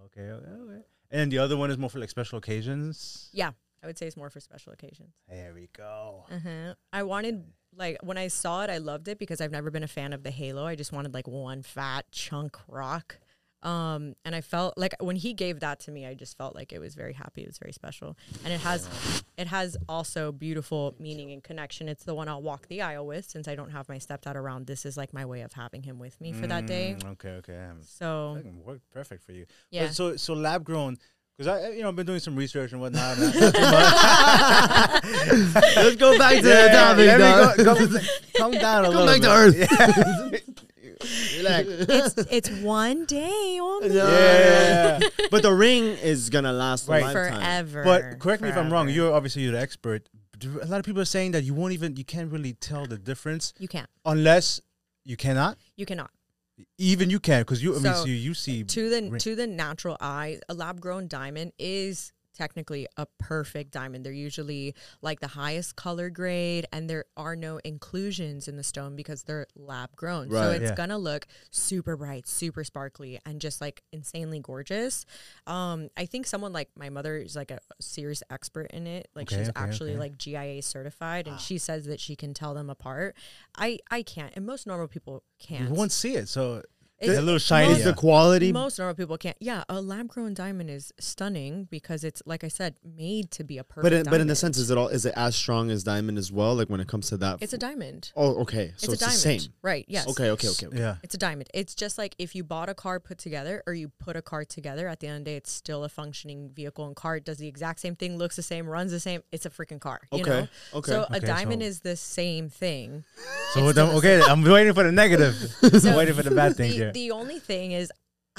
Okay, okay, okay. And the other one is more for like special occasions. yeah, I would say it's more for special occasions. There we go. Uh-huh. I wanted like when I saw it, I loved it because I've never been a fan of the halo. I just wanted like one fat chunk rock. Um, and I felt like when he gave that to me, I just felt like it was very happy. It was very special, and it has, it has also beautiful meaning and connection. It's the one I'll walk the aisle with since I don't have my stepdad around. This is like my way of having him with me for that day. Mm, Okay, okay. So that can work perfect for you. yeah, But so so lab grown because I you know I've been doing some research and whatnot. and <laughs> Let's go back to the Yeah, topic, let me dog. go- come, <laughs> come down a Come little back bit. to Earth. <laughs> Relax. it's it's one day on No, Yeah. but the ring is gonna last Right. a lifetime. forever. But correct me if I'm wrong. You're obviously you're the expert. A lot of people are saying that you won't even you can't really tell the difference you can't, unless you cannot. you cannot. Even you can because you. I mean, So, so you see to the to the natural eye, a lab grown diamond is technically a perfect diamond. They're usually like the highest color grade and there are no inclusions in the stone because they're lab grown. So it's Yeah. going to look super bright, super sparkly and just like insanely gorgeous. Um I think someone like my mother is like a serious expert in it. Like Okay, she's okay, actually okay. like GIA certified and she says that she can tell them apart. I I can't and most normal people can't. you won't see it. So It's- it's a little shiny. Is the quality most normal people can't. Yeah, a lab grown diamond is stunning because it's like I said, made to be a perfect. But in, but in the sense, is it all is it as strong as diamond as well? Like when it comes to that, it's a diamond. oh okay, so it's it's, a diamond, the same. right? Yes. Okay, okay, okay. okay. yeah. It's a diamond. It's just like if you bought a car put together or you put a car together, at the end of the day, it's still a functioning vehicle and car. It does the exact same thing, looks the same, runs the same. It's a freaking car. You Okay, know? okay. So a diamond so- is the same thing. So It's then, still the okay, I'm waiting for the negative. <laughs> I'm waiting for the bad thing the, here. the only thing is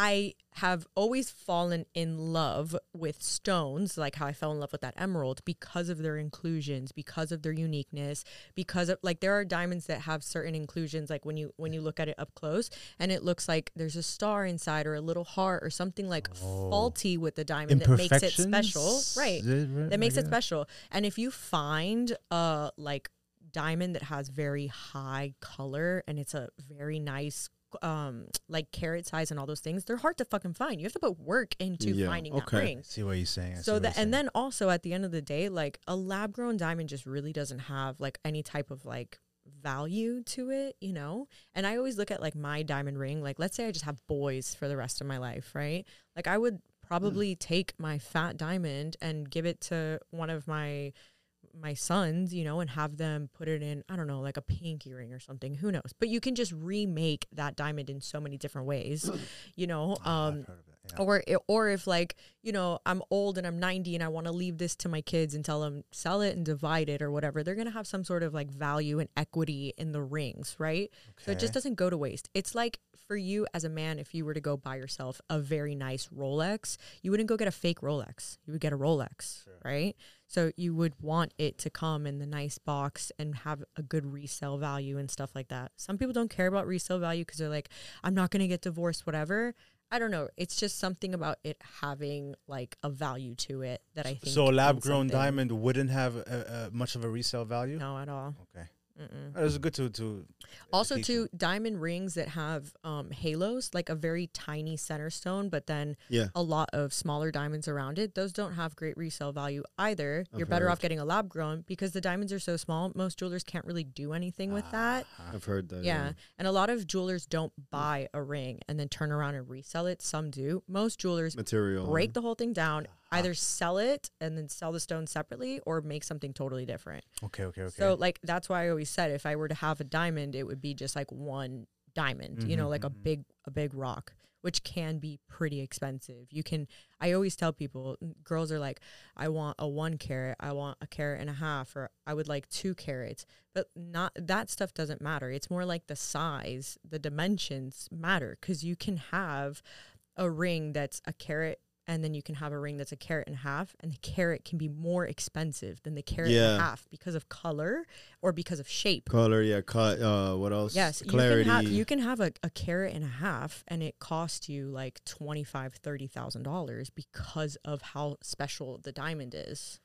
I have always fallen in love with stones, like how I fell in love with that emerald, because of their inclusions, because of their uniqueness, because of like there are diamonds that have certain inclusions, like when you when you look at it up close and it looks like there's a star inside or a little heart or something like oh. faulty with the diamond that makes it special, right? Is it right? that makes it special. And if you find a like diamond that has very high color and it's a very nice um like carrot size and all those things, they're hard to fucking find. You have to put work into Yeah, finding okay. that ring. See what you're saying. I So that and then also at the end of the day, like a lab grown diamond just really doesn't have like any type of like value to it, you know? And I always look at like my diamond ring, like let's say I just have boys for the rest of my life, right? Like I would probably take my fat diamond and give it to one of my my sons, you know, and have them put it in, I don't know, like a pinky ring or something. Who knows? But you can just remake that diamond in so many different ways, <coughs> you know. I've Um, heard of it, yeah. or or if like you know I'm old and I'm 90 and I want to leave this to my kids and tell them sell it and divide it or whatever, they're gonna have some sort of like value and equity in the rings, right? So it just doesn't go to waste. It's like for you as a man, if you were to go buy yourself a very nice Rolex, you wouldn't go get a fake Rolex. You would get a Rolex, right? So you would want it to come in the nice box and have a good resale value and stuff like that. Some people don't care about resale value because they're like, I'm not gonna get divorced, whatever. I don't know. It's just something about it having like a value to it that I think. So a lab grown something. diamond wouldn't have uh, uh, much of a resale value. No, at all. Okay, Mm-mm. it's good to to. Also, to diamond rings that have um, halos, like a very tiny center stone, but then Yeah. a lot of smaller diamonds around it. Those don't have great resale value either. You're I've better off getting a lab grown because the diamonds are so small. Most jewelers can't really do anything with that. I've heard that. Yeah. And a lot of jewelers don't buy a ring and then turn around and resell it. Some do. Most jewelers Material. break the whole thing down, either sell it and then sell the stone separately or make something totally different. Okay, okay, okay. So like that's why I always said if I were to have a diamond, it would be just like one diamond, you know, Mhm, like a mhm. big a big rock, which can be pretty expensive. You can I always tell people girls are like, I want a one carat, I want a carat and a half, or I would like two carats. But not that stuff doesn't matter. It's more like the size, the dimensions matter because you can have a ring that's a carat and then you can have a ring that's a carat and a half, and the carat can be more expensive than the carat Yeah. and a half because of color or because of shape. Color, yeah, cut. Uh, what else? Yes, clarity. you can have you can have a, a carat and a half, and it costs you like twenty five, thirty thousand dollars because of how special the diamond is.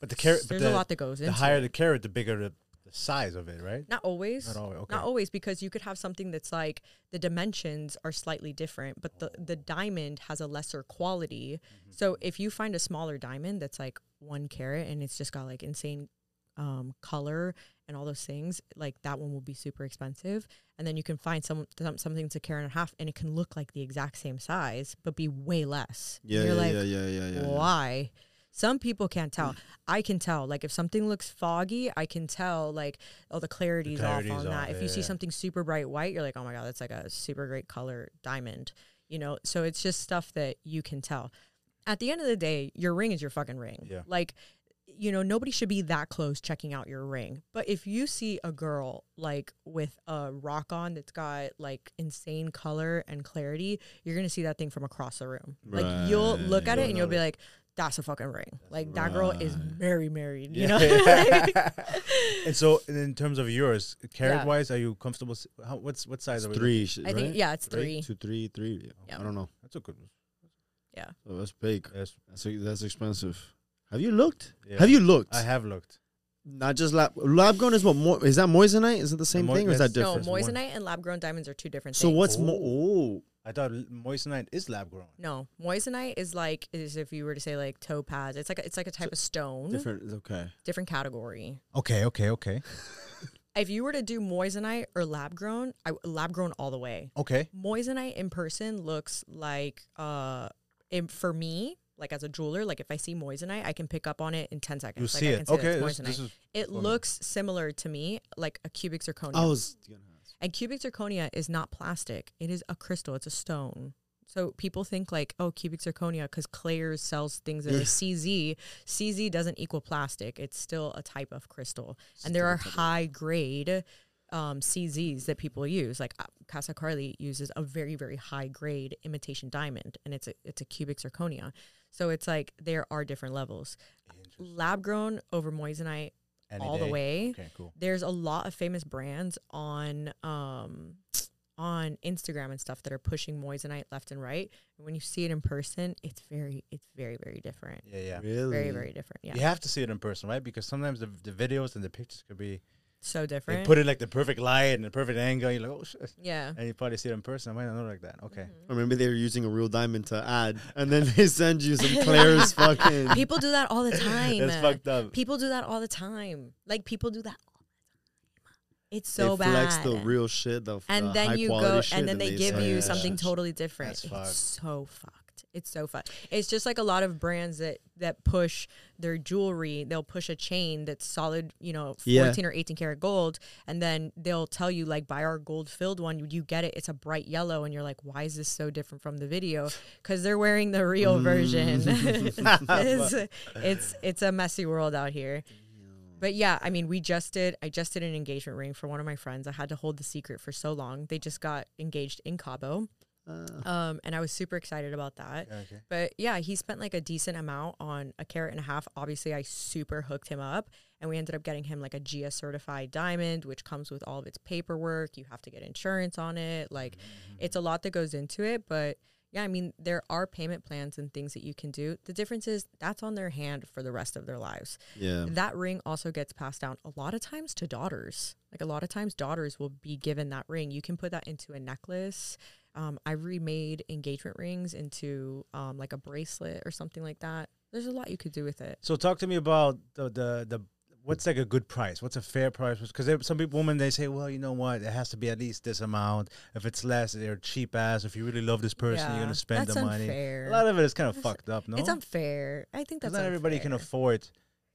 But the carrot, but There's the, a lot that goes the into higher it. the carrot, the bigger the, the size of it, right? Not always. Not always. Okay. Not always because you could have something that's like the dimensions are slightly different, but the the diamond has a lesser quality. Mm-hmm. So if you find a smaller diamond that's like one carat and it's just got like insane um, color and all those things, like that one will be super expensive. And then you can find some, some something that's a carat and a half and it can look like the exact same size but be way less. Yeah, yeah, like, yeah, yeah, yeah, yeah, yeah. Some people can't tell. I can tell. Like if something looks foggy, I can tell. Like oh, the clarity's, clarity's off on off, that. If you see something super bright white, you're like, oh my god, that's like a super great color diamond. You know, so it's just stuff that you can tell. At the end of the day, your ring is your fucking ring. Yeah. Like, you know, nobody should be that close checking out your ring. But if you see a girl like with a rock on that's got like insane color and clarity, you're gonna see that thing from across the room. Like you'll look Right. at it and you'll be like, that's a fucking ring. Like that girl is Right. very married. You Yeah. know? <laughs> <laughs> and so, in terms of yours, carrot Yeah. wise, are you comfortable? How, what's what size It's are we? three. sh- I think yeah, it's three. Two, three, three. Yeah. Yeah. I don't know. That's a good. Yeah. Oh, that's big. Yes. That's that's expensive. Have you looked? Yeah. Have you looked? I have looked. Not just lab. Lab grown is what? Mo- is that moissanite? Is it the same mo- thing or is that different? No, different? Different. moissanite and lab grown diamonds are two different things. so things. what's mo? Oh, I thought moissanite is lab grown. No, moissanite is like is if you were to say like topaz. It's like a, it's like a type of stone, different. Okay. Different. Category. Okay, okay, okay, <laughs> If you were to do moissanite or lab grown, I lab grown all the way. okay. Moissanite in person looks like uh, in, for me like as a jeweler, like if I see moissanite, I can pick up on it in ten seconds. You like see I it. Okay, this, this is it looks similar to me like a cubic zirconia. I was. And cubic zirconia is not plastic. It is a crystal. It's a stone. So people think like, oh, cubic zirconia because Claire's sells things that are CZ. CZ doesn't equal plastic. It's still a type of crystal. and there are high grade um, CZs that people use. Like uh, Kasakarly uses a very very high grade imitation diamond, and it's a it's a cubic zirconia. So it's like there are different levels. Lab grown over moissanite Any all the way Okay, cool. there's a lot of famous brands on um on Instagram and stuff that are pushing moissanite left and right. And when you see it in person, it's very it's very very different. Yeah, yeah. Really? Very very different. Yeah. You have to see it in person, right? Because sometimes the, the videos and the pictures could be So they different. put it like the perfect light and the perfect angle. You're like, oh shit, yeah. and you probably see it in person. I might not know like that. Okay. Mm-hmm. Or maybe they were using a real diamond to add, and then they send you some <laughs> Claire's fucking. People do that all the time. That's fucked up. People do that all the time. Like people do that all the time. It's so they bad. flex the real shit, the and the then high you go shit, and then they give you that something shit. totally different. That's it's fucked. so fucked. It's so fun. It's just like a lot of brands that that push their jewelry. They'll push a chain that's solid, you know, Yeah. fourteen or eighteen karat gold, and then they'll tell you like, buy our gold filled one. You, you get it. It's a bright yellow, and you're like, why is this so different from the video? Because they're wearing the real version. Mm. <laughs> it's, it's it's a messy world out here. But yeah, I mean, we just did. I just did an engagement ring for one of my friends. I had to hold the secret for so long. They just got engaged in Cabo, Uh, um, and I was super excited about that. Okay. But yeah, he spent like a decent amount on a carat and a half. Obviously, I super hooked him up, and we ended up getting him like a GIA certified diamond, which comes with all of its paperwork. You have to get insurance on it. Like, it's a lot that goes into it. But yeah, I mean, there are payment plans and things that you can do. The difference is that's on their hand for the rest of their lives. yeah. That ring also gets passed down a lot of times to daughters. Like a lot of times, daughters will be given that ring. You can put that into a necklace. Um, I remade engagement rings into um, like a bracelet or something like that. There's a lot you could do with it. So talk to me about the the the what's like a good price? What's a fair price? Because some people, women, they say, well, you know what, it has to be at least this amount. If it's less, they're cheap ass. If you really love this person, you're gonna spend the money. unfair. A lot of it is kind of That's- fucked up. No, It's unfair. I think that's not everybody can afford.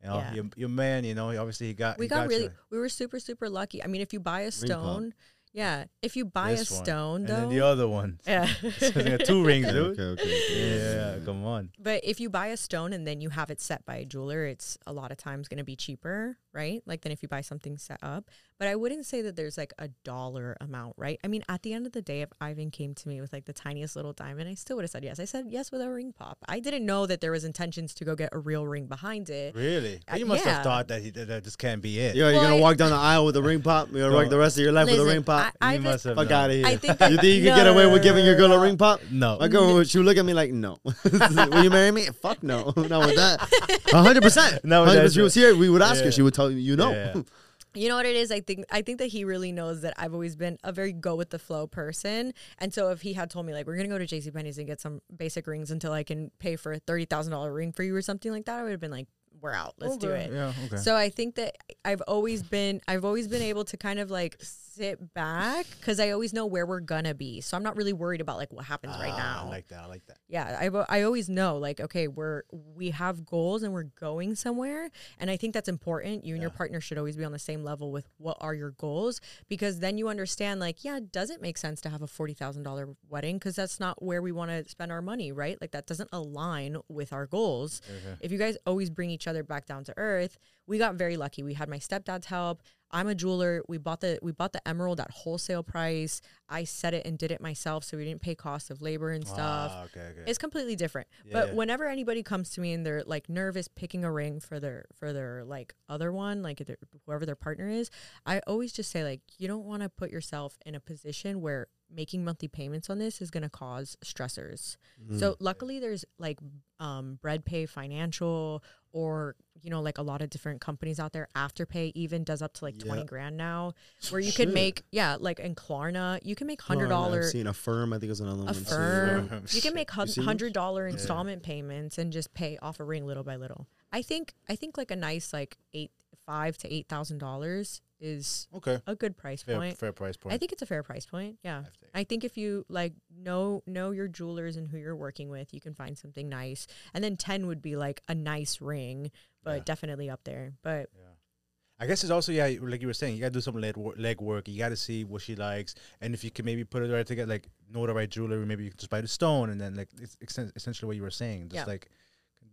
You know, Yeah. your, your man, you know, obviously he got. We he got, got really, you. we were super, super lucky. I mean, if you buy a stone, yeah, if you buy This a one. stone and though, then the other one. <laughs> yeah. <laughs> so two <laughs> rings, okay, dude. okay, okay, okay. Yeah, come on. But if you buy a stone and then you have it set by a jeweler, it's a lot of times going to be cheaper. Right? Like than if you buy something set up. But I wouldn't say that there's like a dollar amount, right? I mean, at the end of the day, if Ivan came to me with like the tiniest little diamond, I still would have said yes. I said yes with a ring pop. I didn't know that there was intentions to go get a real ring behind it. Really? Uh, you must yeah. have thought that, he, that, that this can't be it. Yo, you're Well, gonna I- walk down the aisle with a ring pop. You're gonna No. walk the rest of your life with a ring pop. I, you must have Fuck out of here. I think you think you can get away with giving your girl a ring pop? No. My girl, she would look at me like, no. <laughs> Will you marry me? Fuck no. <laughs> Not with that. 100%. No, 100%. If she was here, we would ask her. She would tell you, you know. Yeah. <laughs> You know what it is? I think I think that he really knows that I've always been a very go with the flow person. And so if he had told me like we're gonna go to JC Penney's and get some basic rings until I can pay for a thirty thousand dollar ring for you or something like that, I would have been like, We're out. Let's do it. Yeah, okay. So I think that I've always been I've always been able to kind of like sit back because I always know where we're gonna be. So I'm not really worried about like what happens right Ah, now. I like that. I like that. yeah, I, I always know like okay, we're we have goals and we're going somewhere, and I think that's important. You and your partner should always be on the same level with what are your goals because then you understand like yeah, does it make sense to have a forty thousand dollar wedding because that's not where we want to spend our money, right? Like that doesn't align with our goals. If you guys always bring each other back down to earth, we got very lucky. We had my stepdad's help. I'm a jeweler. We bought the we bought the emerald at wholesale price. I set it and did it myself, so we didn't pay cost of labor and stuff. Ah, okay, okay. It's completely different. Yeah. But whenever anybody comes to me and they're like nervous picking a ring for their for their like other one, like their, whoever their partner is, I always just say like you don't want to put yourself in a position where making monthly payments on this is going to cause stressors. So luckily there's like um bread pay financial or you know like a lot of different companies out there afterpay even does up to like 20 grand now where you can make yeah like in Klarna you can make $100 I've seen Affirm. I think it's another a one. firm. Yeah. You can make hun- You seen hundred dollar installment payments and just pay off a ring little by little. I think I think like a nice like eight five to eight thousand dollars is okay. a good price Fair, point. fair price point. I think it's a fair price point. Yeah. I think. If you like know know your jewelers and who you're working with, you can find something nice. And then ten would be like a nice ring, but Yeah. definitely up there. But I guess it's also yeah, like you were saying, you gotta do some leg work, leg work. You gotta see what she likes, and if you can maybe put it right together, like know the right jewelry, maybe you can just buy the stone, and then like it's essentially what you were saying, just Yeah. like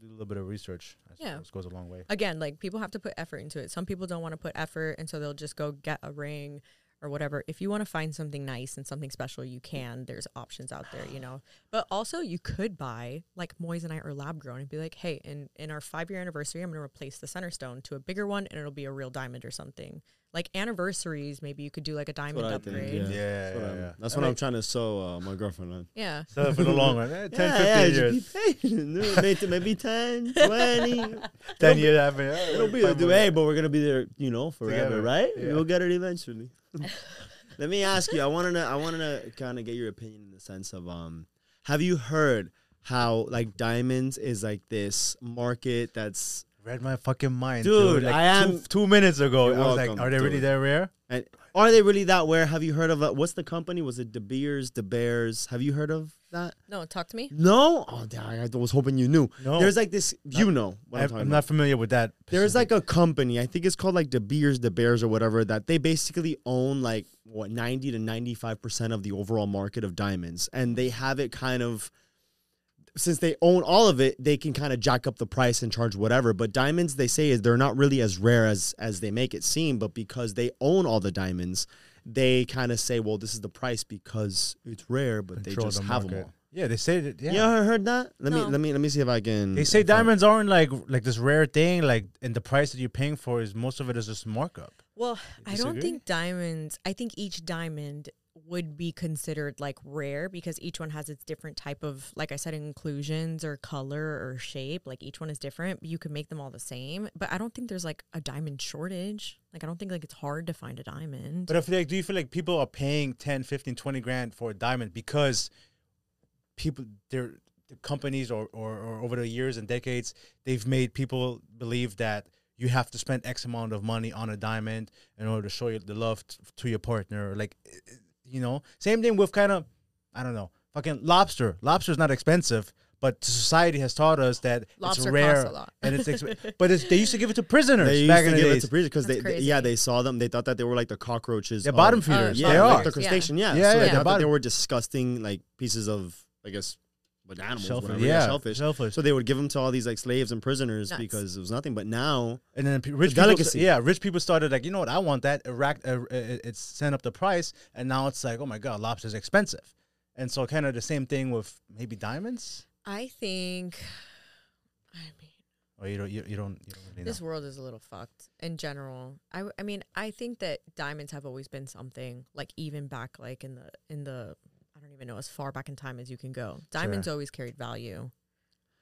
do a little bit of research. I Yeah. suppose goes a long way. again, like people have to put effort into it. Some people don't want to put effort, and so they'll just go get a ring or whatever. If you want to find something nice and something special, you can. There's options out there, you know. But also, you could buy like moissanite are lab grown and be like, hey, in in our five year anniversary, I'm going to replace the center stone to a bigger one, and it'll be a real diamond or something. Like anniversaries, maybe you could do like a diamond what I think, upgrade. yeah. Yeah, That's what, yeah, I'm, yeah. that's what I'm trying to sew uh, my girlfriend on. Yeah. <laughs> So for the long run, eh, 10, yeah, 15 yeah, years, just be patient. <laughs> maybe, maybe 10, <laughs> 20. 10 years after. yeah, It'll be a five do. more Hey, but we're gonna be there, you know, forever, Together, right? yeah. We'll get it eventually. <laughs> Let me ask you. I wanted to. I wanted to kind of get your opinion in the sense of um. Have you heard how like diamonds is like this market that's Read my fucking mind, Dude, dude. Like I am- two, two minutes ago. I was like, are they really that rare? and are they really that rare? Have you heard of a, what's the company? Was it De Beers, De Bears? Have you heard of that? No, talk to me. No. Oh, damn, I was hoping you knew. No. There's like this. You know what I'm, I'm, talking I'm about. not familiar with that. There's like a company, I think it's called like De Beers, De Bears, or whatever, that they basically own like what 90 to 95% of the overall market of diamonds. And they have it kind of, since they own all of it, they can kind of jack up the price and charge whatever. But diamonds, they say, is they're not really as rare as as they make it seem. But because they own all the diamonds, they kind of say, well, this is the price because it's rare, but control they just the have them all. Yeah, they say that. Yeah. You ever heard that? Let me let me let me see if I can. They say if I- diamonds aren't like like this rare thing, like and the price that you're paying for is most of it is just markup. Well, I don't think diamonds. I think each diamond would be considered like rare because each one has its different type of, like I said, inclusions or color or shape. Like each one is different. You can make them all the same. But I don't think there's like a diamond shortage. Like I don't think like it's hard to find a diamond. But I feel like, do you feel like people are paying 10, 15, 20 grand for a diamond because people, they're, the companies or, or, or over the years and decades, they've made people believe that you have to spend X amount of money on a diamond in order to show the love t- to your partner. Like, you know, same thing with kind of, I don't know, fucking lobster. Lobster is not expensive, but society has taught us that Lobster it's rare costs a lot. and it's exp- but it's, they used to give it to prisoners They used back to in the give days. it to prisoners because they, they- yeah they saw them they thought that they were like the cockroaches They're of- bottom Oh, feeders. yeah they like are. the crustacean yeah, Yeah, so yeah, they they're thought that they were disgusting like pieces of I guess but animals, Shellfish, whatever, yeah, shellfish. shellfish. So they would give them to all these like slaves and prisoners Nuts. because it was nothing. But now, And then pe- rich The people, delicacy. yeah, rich people started like, you know what, I want that. Iraq, uh, it- it's sent up the price, and now it's like, oh my god, lobster's expensive, and so kind of the same thing with maybe diamonds. I think. I mean, Or you don't, you, you don't, you don't really know. this world is a little fucked in general. I, I mean, I think that diamonds have always been something like even back like in the in the I don't even know as far back in time as you can go. Diamonds always carried value.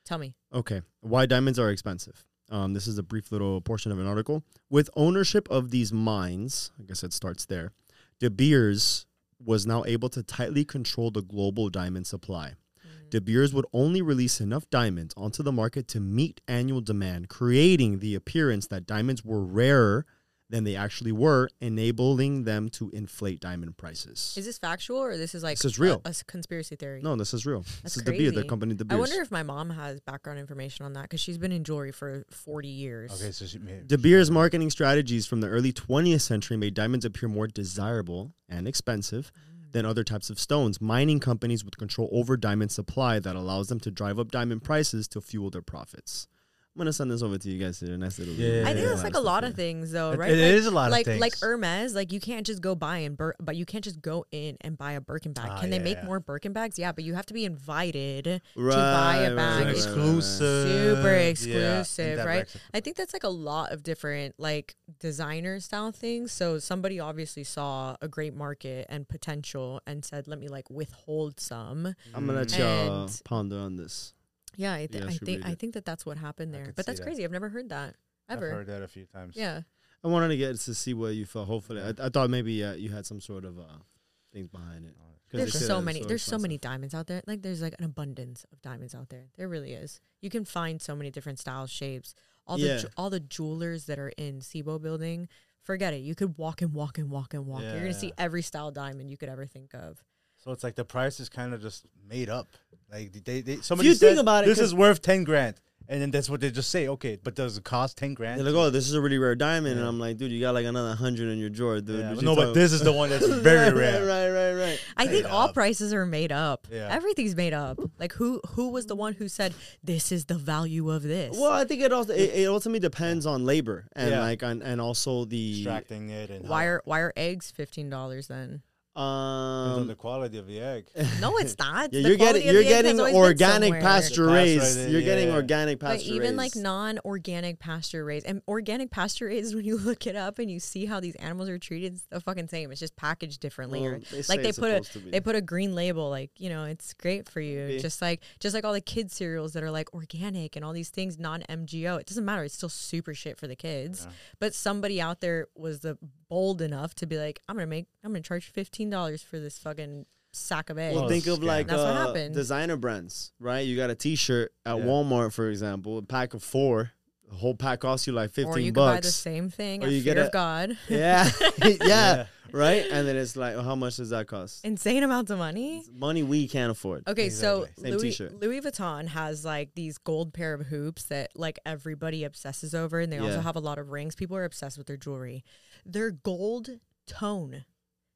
Tell me. okay, why diamonds are expensive. Um, this is a brief little portion of an article. With ownership of these mines, I guess it starts there. De Beers was now able to tightly control the global diamond supply. De Beers would only release enough diamonds onto the market to meet annual demand, creating the appearance that diamonds were rarer than they actually were, enabling them to inflate diamond prices. Is this factual or this is like This is real. a conspiracy theory? no, this is real. That's this is De Beers, the crazy. company De I Beers. wonder if my mom has background information on that because she's been in jewelry for forty years. Okay, so she made, De Beers' marketing strategies from the early 20th century made diamonds appear more desirable and expensive mm. than other types of stones. Mining companies with control over diamond supply that allows them to drive up diamond prices to fuel their profits. I'm gonna send this over to you guys to a nice little. Yeah, I think yeah. that's like a lot of things, though, right? it like, is a lot of like, things. Like Hermes, like you can't just go buy and bur- but you can't just go in and buy a Birkin bag. Ah, Can they make yeah. more Birkin bags? Yeah, but you have to be invited to buy a bag. right, exclusive, super exclusive, and that right? makes I think that's like a lot of different like designer style things. So somebody obviously saw a great market and potential and said, "Let me like withhold some." I'm gonna let y'all ponder on this. Yeah, I, th- Yeah, I I think I think that that's what happened there. But that's that. crazy. I've never heard that ever. I've heard that a few times. Yeah. I wanted to get to see what you felt. Hopefully, I, I thought maybe uh, you had some sort of uh, things behind it. There's they said so it's many. there's so many diamonds out there. Like there's like an abundance of diamonds out there. There really is. You can find so many different styles, shapes. All the ju- all the jewelers that are in Seybold building, forget it. You could walk and walk and walk and walk. You're gonna see every style diamond you could ever think of. So it's like the price is kind of just made up. Like they, they somebody you somebody think about it, this is worth ten grand, and then that's what they just say. Okay, but does it cost ten grand? They're like, oh, this is a really rare diamond, and I'm like, dude, you got like another hundred in your drawer, dude. Yeah, but you no, but this is the one that's very <laughs> rare. Right, right, right. I think Made all prices are made up. Yeah. Everything's made up. Like who who was the one who said this is the value of this? Well, I think it also it, it ultimately depends on labor and Yeah. like on, and also the Extracting it and why are why are eggs fifteen dollars then? Depends on um the quality of the egg. <laughs> No, it's <laughs> not. yeah, you're getting you're the egg has getting organic pasture Pasture raised. raised, You're getting yeah. organic But pasture even like non-organic pasture raised and organic pasture raised, <laughs> when you look it up and you see how these animals are treated, it's the fucking same. It's just packaged differently. Well, or they like they put a supposed to be. they put a green label, like you know, it's great for you. Maybe. Just like just like all the kids cereals that are like organic and all these things non-MGO. It doesn't matter. It's still super shit for the kids. But somebody out there was the bold enough to be like, I'm gonna make, I'm gonna charge fifteen dollars for this fucking sack of eggs. Well, think of scam. like That's what uh, happened. designer brands, right? You got a T-shirt at Yeah. Walmart, for example, a pack of four. The whole pack costs you like or you fifteen could buy the same thing Or at you Fear get of a- God. <laughs> <laughs> Yeah. yeah, right. And then it's like, well, how much does that cost? Insane amounts of money. It's money we can't afford. Okay, so Same Louis, t-shirt. Louis Vuitton has like these gold pair of hoops that like everybody obsesses over, and they also have a lot of rings. People are obsessed with their jewelry. They're gold tone.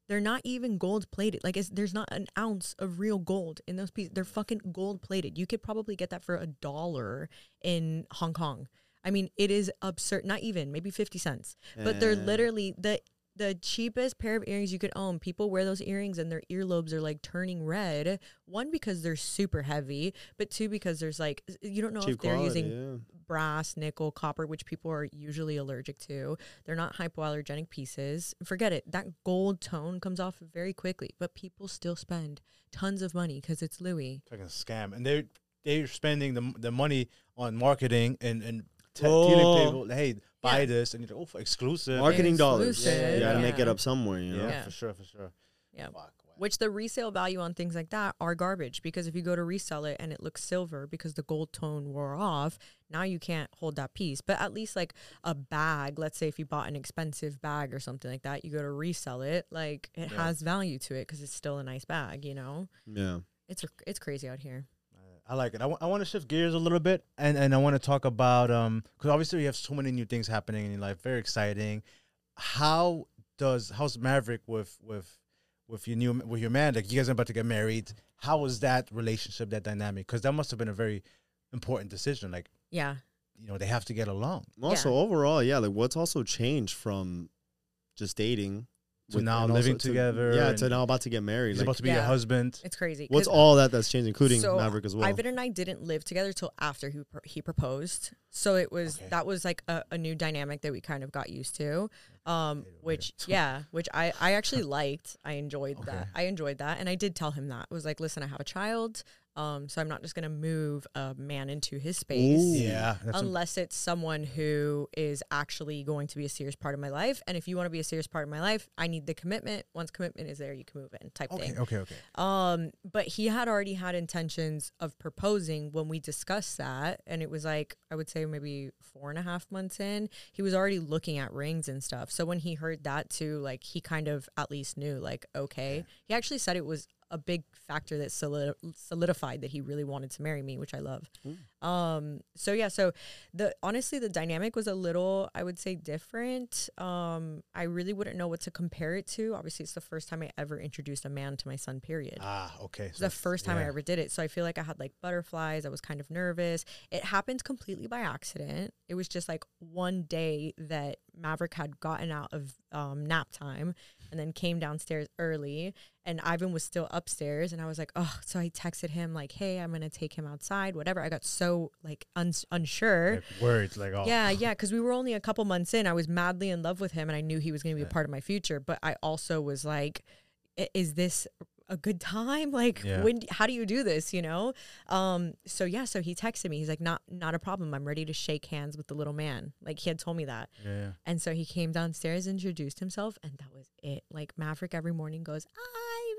They're not even gold plated. Like it's, there's not an ounce of real gold in those pieces. They're fucking gold plated. You could probably get that for a dollar in Hong Kong. I mean, it is absurd. Not even maybe fifty cents, but they're literally the the cheapest pair of earrings you could own. People wear those earrings and their earlobes are like turning red. One because they're super heavy, but two because there's like you don't know Cheap if they're quality, using yeah. brass, nickel, copper, which people are usually allergic to. They're not hypoallergenic pieces. Forget it. That gold tone comes off very quickly, but people still spend tons of money because it's Louis. It's like a scam, and they're they're spending the the money on marketing and and t- Oh. telling people, hey, buy Yeah. this, and you're like, oh, for exclusive. Marketing dollars. Exclusive, You got to make it up somewhere, you yeah, know? Yeah. for sure, for sure. Yeah. Fuck. Which the resale value on things like that are garbage because if you go to resell it and it looks silver because the gold tone wore off, now you can't hold that piece. But at least like a bag, let's say if you bought an expensive bag or something like that, you go to resell it, like it Yeah. has value to it because it's still a nice bag, you know? Yeah. It's it's crazy out here. I like it. I want to shift gears a little bit, and, and I want to talk about um because obviously you have so many new things happening in your life, very exciting. How does how's Maverick with with with your new with your man, like you guys are about to get married. How was that relationship, that dynamic? Because that must have been a very important decision. Like Yeah. you know, they have to get along. Also, Yeah. overall, yeah, like what's also changed from just dating To now living to- together yeah, and to now about to get married. He's Like, about to be your Yeah. husband. It's crazy. What's all that that's changed, including so Maverick as well. Ivan and I didn't live together till after he pr- he proposed. So it was Okay. that was like a, a new dynamic that we kind of got used to. Um, which yeah, <laughs> which I I actually liked. I enjoyed Okay. that. I enjoyed that, and I did tell him that. I was like, listen, I have a child. Um, so I'm not just gonna move a man into his space. Ooh. Yeah, unless it's someone who is actually going to be a serious part of my life. And if you want to be a serious part of my life, I need the commitment. Once commitment is there, you can move in type okay, thing. okay, okay. Um, but he had already had intentions of proposing when we discussed that, and it was like I would say maybe four and a half months in. He was already looking at rings and stuff. So when he heard that too, like he kind of at least knew, like okay. He actually said it was a big factor that solidified that he really wanted to marry me, which I love. Um, so yeah, so the honestly the dynamic was a little, I would say, different. Um, I really wouldn't know what to compare it to. Obviously, it's the first time I ever introduced a man to my son. Period. Ah, okay. Was the first time I ever did it. So I feel like I had like butterflies. I was kind of nervous. It happened completely by accident. It was just like one day that Maverick had gotten out of um, nap time and then came downstairs early. And Ivan was still upstairs. And I was like, oh, so I texted him, like, hey, I'm going to take him outside, whatever. I got so like uns- unsure. Like, words like oh Yeah, <laughs> yeah, because we were only a couple months in. I was madly in love with him, and I knew he was going to be a part of my future. But I also was like, "Is this a good time? <laughs> Like, Yeah. when? How do you do this? You know?" Um. So yeah. So he texted me. He's like, "Not, not a problem. I'm ready to shake hands with the little man." Like he had told me that. yeah. And so he came downstairs, introduced himself, and that was it. Like Maverick every morning goes,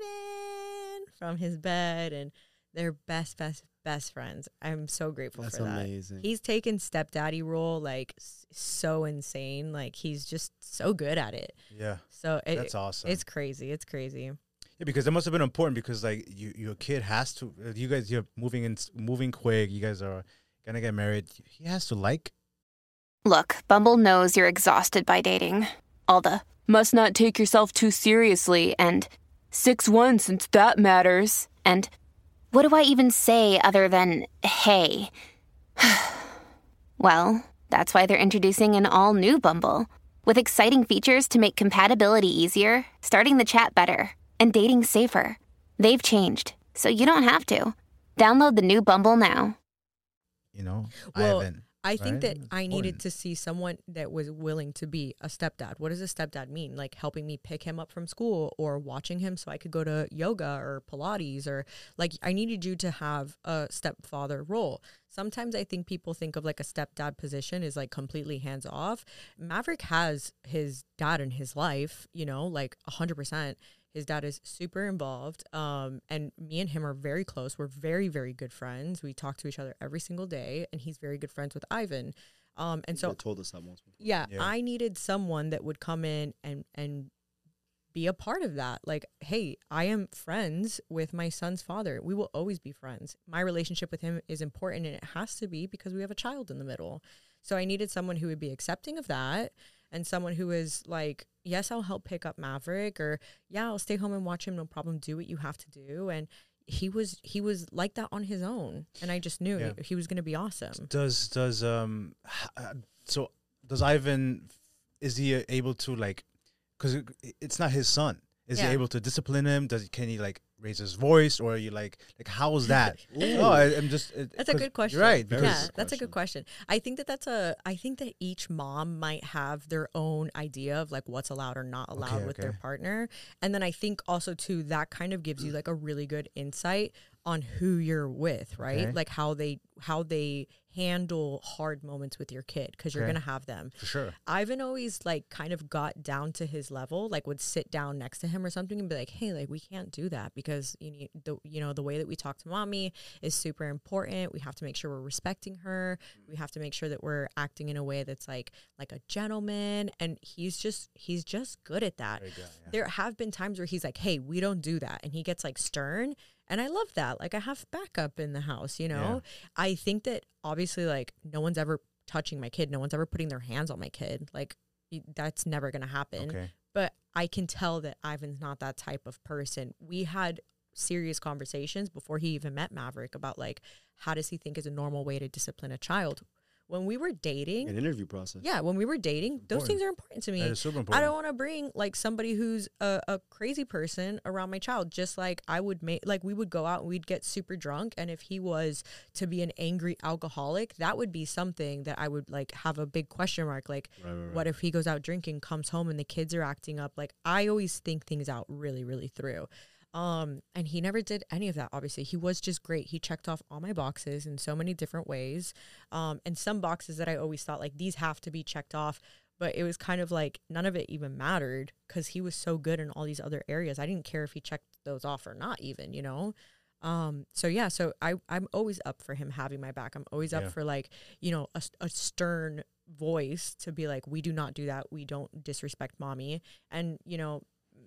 Ivan from his bed, and they're best, best, best friends. I'm so grateful That's for that. amazing. He's taken stepdaddy role like s- so insane. Like he's just so good at it. yeah. So it, That's awesome. it's crazy. It's crazy. Yeah, because it must have been important because like you, your kid has to. You guys, you're moving in, moving quick. You guys are gonna get married. He has to like. Look, Bumble knows you're exhausted by dating. All the must not take yourself too seriously and 6 1 since that matters. And what do I even say other than hey? <sighs> well, that's why they're introducing an all new Bumble with exciting features to make compatibility easier, starting the chat better, and dating safer. They've changed, so you don't have to. Download the new Bumble now. You know, Well, Ivan. I think right? that It's I needed to see someone that was willing to be a stepdad. What does a stepdad mean? Like helping me pick him up from school or watching him so I could go to yoga or Pilates or like I needed you to have a stepfather role. Sometimes I think people think of like a stepdad position is like completely hands off. Maverick has his dad in his life, you know, like 100%. His dad is super involved. Um, and me and him are very close. We're very, very good friends. We talk to each other every single day, and he's very good friends with Ivan. Um, and so told us that once before. yeah, Yeah. I needed someone that would come in and and be a part of that. Like, hey, I am friends with my son's father. We will always be friends. My relationship with him is important and it has to be because we have a child in the middle. So I needed someone who would be accepting of that and someone who is like, yes, I'll help pick up Maverick or yeah, I'll stay home and watch him, no problem. Do what you have to do. And he was he was like that on his own. And I just knew Yeah. he was gonna be awesome. Does does um uh, so does Ivan is he uh, able to like because it's not his son is Yeah. he able to discipline him does can he like raise his voice or are you like like how is that <laughs> no I, I'm just it, That's a 'cause good question. you're right because yeah, good that's a good question. I think that that's a. I think that each mom might have their own idea of like what's allowed or not allowed Okay, with their partner, and then I think also too that kind of gives you like a really good insight on who you're with, right? Okay. Like how they how they handle hard moments with your kid because you're Okay. gonna have them. for sure Ivan always like kind of got down to his level, like would sit down next to him or something and be like, "Hey, like we can't do that because you need the you know the way that we talk to mommy is super important. We have to make sure we're respecting her. We have to make sure that we're acting in a way that's like like a gentleman." And he's just he's just good at that. Good, yeah. There have been times where he's like, "Hey, we don't do that," and he gets like stern. And I love that. Like I have backup in the house, you know. I think that obviously, like no one's ever touching my kid. No one's ever putting their hands on my kid. Like that's never gonna happen. okay but I can tell that Ivan's not that type of person. We had serious conversations before he even met Maverick about like how does he think is a normal way to discipline a child. When we were dating, An interview process. yeah, when we were dating, those Important. things are important to me. That is super I don't want to bring like somebody who's a, a crazy person around my child. Just like I would make, like we would go out and we'd get super drunk, and if he was to be an angry alcoholic, that would be something that I would like have a big question mark. Like, what if he goes out drinking, comes home, and the kids are acting up? Like, I always think things out really, really through. Um, and he never did any of that. Obviously, he was just great. He checked off all my boxes in so many different ways. Um, and some boxes that I always thought like these have to be checked off, but it was kind of like none of it even mattered because he was so good in all these other areas. I didn't care if he checked those off or not, even you know. Um, so yeah, so I I'm always up for him having my back. I'm always up Yeah. for like you know a, a stern voice to be like we do not do that. We don't disrespect mommy. And you know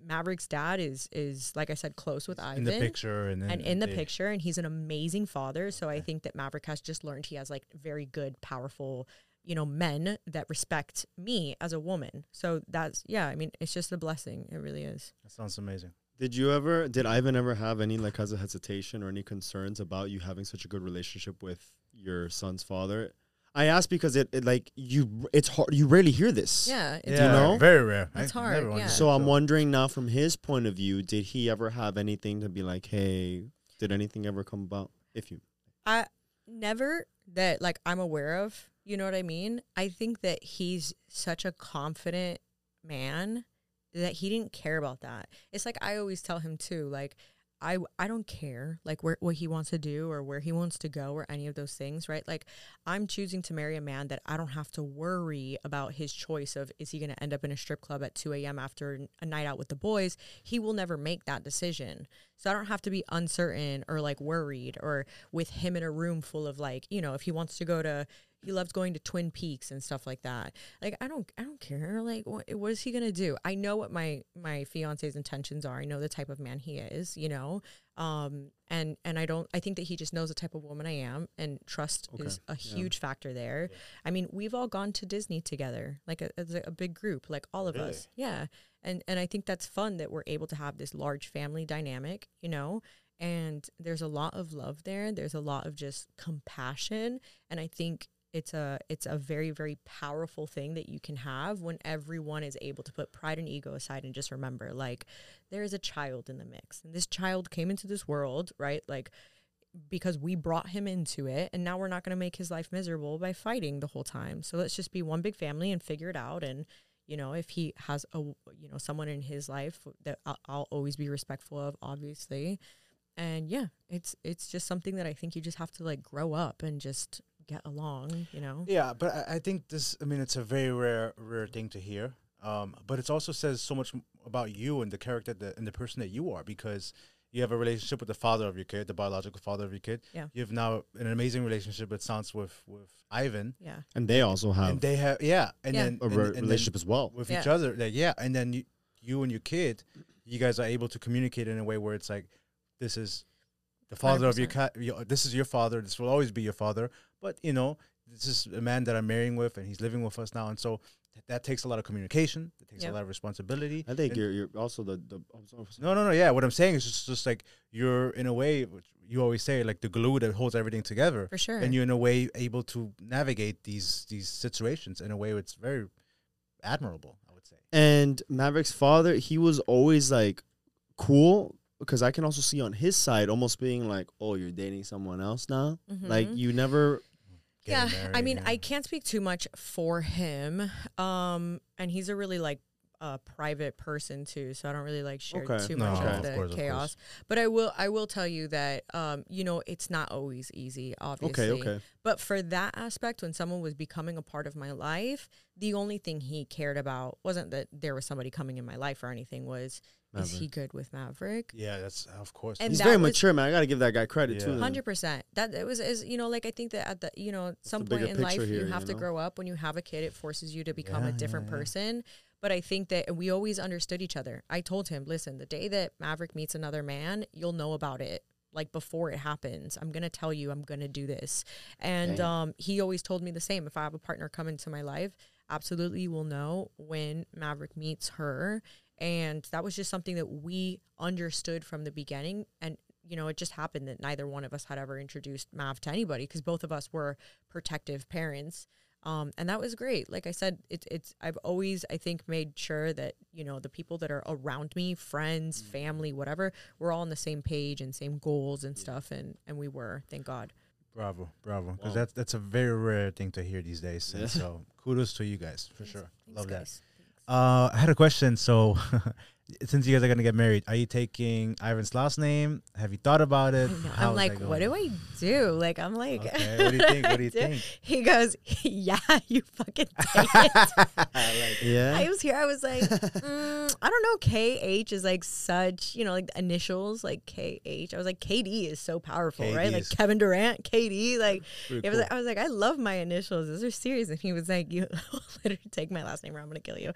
Maverick's dad is is like I said close with Ivan in the picture and then and in the they- picture and he's an amazing father so i think that maverick has just learned he has like very good powerful you know men that respect me as a woman so that's yeah i mean it's just a blessing it really is That sounds amazing. Did you ever? Did Ivan ever have any like has a hesitation or any concerns about you having such a good relationship with your son's father? I ask because it, it like you. It's hard. You rarely hear this. yeah it's you know? very rare. It's I hard, yeah. So I'm wondering now, from his point of view, did he ever have anything to be like, hey, did anything ever come about? If you, I never that like I'm aware of. You know what I mean? I think that he's such a confident man that he didn't care about that. It's like I always tell him too, like I I don't care like where what he wants to do or where he wants to go or any of those things, right? Like I'm choosing to marry a man that I don't have to worry about his choice of is he going to end up in a strip club at 2 a.m. after a night out with the boys. He will never make that decision. So I don't have to be uncertain or like worried or with him in a room full of like, you know, if he wants to go to he loved going to Twin Peaks and stuff like that. Like I don't I don't care. Like what what is he going to do? I know what my my fiance's intentions are. I know the type of man he is, you know. Um and and I don't I think that he just knows the type of woman I am and trust is a huge factor there. I mean, we've all gone to Disney together, like a, as a, a big group, like all of us. Yeah. And and I think that's fun that we're able to have this large family dynamic, you know. And there's a lot of love there. There's a lot of just compassion, and I think it's a it's a very very powerful thing that you can have when everyone is able to put pride and ego aside and just remember like there is a child in the mix. And this child came into this world right? Like because we brought him into it and now we're not going to make his life miserable by fighting the whole time. So let's just be one big family and figure it out. And you know if he has a you know someone in his life that I'll, I'll always be respectful of obviously. And yeah it's it's just something that i think you just have to like grow up and just get along you know Yeah, but I, I think this. I mean, it's a very rare, rare thing to hear. Um, but it also says so much about you and the character that, and the person that you are because you have a relationship with the father of your kid, the biological father of your kid. Yeah. You have now an amazing relationship. It sounds with with Ivan, yeah and they also have and they have yeah, and Yeah. then a and- re- and then relationship as well. with Yeah. each other. That yeah, and then you, you and your kid, you guys are able to communicate in a way where it's like, this is the father of your 100%. cat. Your, this is your father. This will always be your father. But you know, this is a man that I'm marrying with, and he's living with us now, and so th- that takes a lot of communication. It takes Yep. a lot of responsibility. I think you're you're also the the. Sorry. no, no, no. Yeah, what I'm saying is just, just like you're in a way, which you always say, like the glue that holds everything together. for sure And you're in a way able to navigate these these situations in a way that's very admirable. I would say. And Maverick's father, he was always like cool because I can also see on his side almost being like, "Oh, you're dating someone else now." Like Mhm. you never. Yeah Getting i mean yeah. i can't speak too much for him um and he's a really like uh, private person too so i don't really like share Okay. too No, much of of the course, chaos course. but i will i will tell you that um you know it's not always easy obviously Okay, okay. but for that aspect when someone was becoming a part of my life the only thing he cared about wasn't that there was somebody coming in my life or anything was is he good with maverick Yeah, that's of course. And He's very was- mature, man. I gotta give that guy credit Yeah. too. Hundred percent. That it was is you know like I think that at the you know at some point in life here, you have you to grow up. When you have a kid, it forces you to become Yeah, a different yeah. person. But I think that we always understood each other. I told him, listen, the day that Maverick meets another man, you'll know about it. Like before it happens, I'm gonna tell you I'm gonna do this. And um, he always told me the same. If I have a partner come into my life, absolutely will know when Maverick meets her. And that was just something that we understood from the beginning. And, you know, it just happened that neither one of us had ever introduced Mav to anybody because both of us were protective parents. Um, and that was great. Like I said, it's it's I've always I think made sure that you know the people that are around me, friends, family, whatever, we're all on the same page and same goals and stuff, and and we were, thank God. Bravo, bravo. Because Wow. that's that's a very rare thing to hear these days. Yeah. And so kudos to you guys for sure. Thanks, Love that. Uh, I had a question. So, <laughs> since you guys are gonna get married, are you taking Ivan's last name? Have you thought about it? know. I'm like, what do I do? Like, I'm like, Okay, what do you think? What do you <laughs> think? He goes, <laughs> yeah, you fucking <laughs> take it. Yeah. I was here. I was like, mm, I don't know. KH is like such, you know, like the initials, like KH. I was like, KD is so powerful, right? Like Kevin Durant, KD. Like, it was. cool. Like, I was like, I love my initials. Those are serious. And he was like, you literally take my last name or I'm gonna kill you.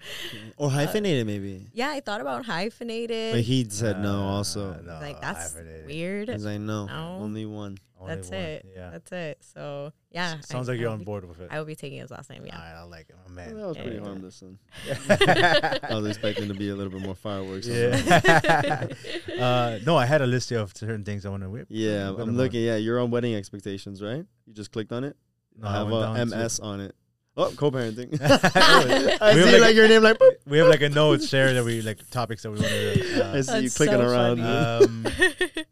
or hyphenated maybe. Yeah, I thought about hyphenated. But he said no. Uh, Also, no, like that's hyphenated. weird. he's like no, No. only one. Only That's one. it. Yeah. That's it. So yeah, I- Sounds like you're will on be- board with it. I will be taking his last name. Yeah. All right, I like it, my Well, man. that was pretty Yeah. harmless. Then. <laughs> I was expecting to be a little bit more fireworks. Yeah. <laughs> uh, no, I had a list of certain things I want to whip. Yeah, I'm I'm looking. Yeah, you're on wedding expectations, right? You just clicked on it. No, I I have went a down to- MS on it. Oh, co-parenting. <laughs> We I have see like- like your name, like. boop. We have like a note share that we like topics that we want to. I Uh, see you clicking so around. funny.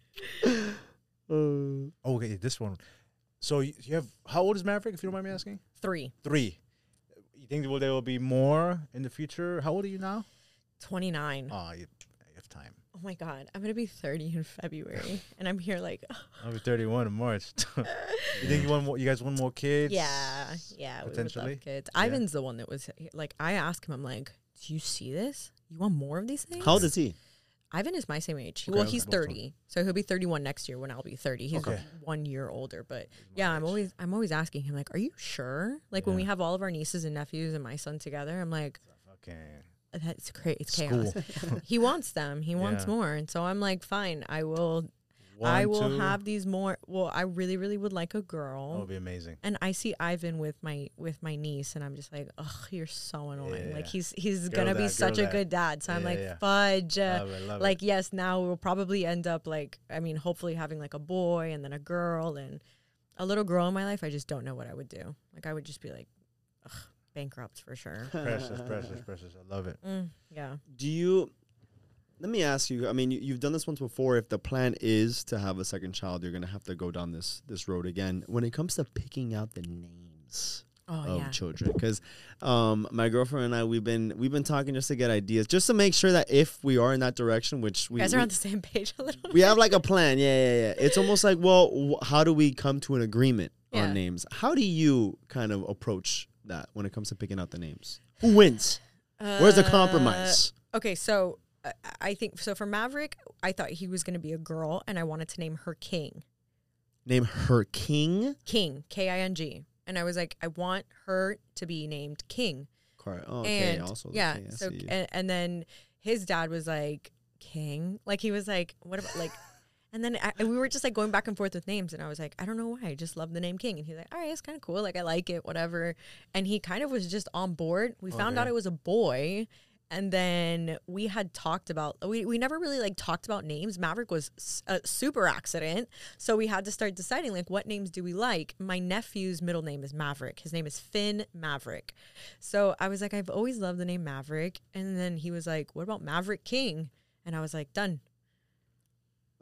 um, <laughs> Uh, okay, this one. So you you have how old is Maverick? If you don't mind me asking, Three. three. You think will there will be more in the future? How old are you now? 29. Oh, you, you have time. Oh my God. I'm going to be 30 in February. <laughs> and I'm here like, I'll be 31 in March. <laughs> <laughs> you think you want more? You guys want more kids? yeah, yeah. We would Potentially? love kids. Yeah. Ivan's the one that was like, I asked him, I'm like, do you see this? You want more of these things? how old is he? Ivan is my same age. Okay, well, he's 30. So he'll be 31 next year when I'll be 30. He's Okay. one year older, but yeah, I'm always I'm always asking him like, "Are you sure?" Like when we have all of our nieces and nephews and my son together, I'm like, Okay. "That's crazy. It's chaos." <laughs> <laughs> he wants them. He wants Yeah. more, and so I'm like, "Fine, I will. One, I will two? have these more. Well, I really, really would like a That girl." would be amazing. and I see Ivan with my with my niece, and I'm just like, oh, you're so annoying." Like he's he's Girl gonna be such girl a good dad. So I'm like, yeah. "Fudge." Love it, love like it. yes now we'll probably end up like i mean hopefully having like a boy and then a girl and a little girl in my life i just don't know what i would do like i would just be like ugh, bankrupt for sure <laughs> precious, precious, <laughs> precious. I love it. mm, yeah Do you? Let me ask you. I mean, you, you've done this once before. If the plan is to have a second child, you're gonna have to go down this this road again. When it comes to picking out the names oh of yeah children, because um, my girlfriend and I we've been we've been talking just to get ideas, just to make sure that if we are in that direction, which we you guys are we, on the same page a little we have like a plan. Yeah, yeah, yeah. It's almost like, well, wh- how do we come to an agreement Yeah. on names? How do you kind of approach that when it comes to picking out the names? Who wins? Where's the Uh, compromise? okay so uh, i think so for maverick i thought he was going to be a girl and i wanted to name her king Name her king. king k-i-n-g and i was like i want her to be named king Car- oh, okay, and also yeah, king, I so and, and then his dad was like King, like he was like, what about like, and then I, we were just like going back and forth with names, and I was like, I don't know why, I just love the name King, and he's like, all right, it's kind of cool, like I like it, whatever, and he kind of was just on board. We found out it was a boy. And then we had talked about we, we never really like talked about names. Maverick was a super accident, so we had to start deciding like what names do we like. My nephew's middle name is Maverick. His name is Finn Maverick. So I was like, I've always loved the name Maverick. And then he was like, What about Maverick King? And I was like, Done.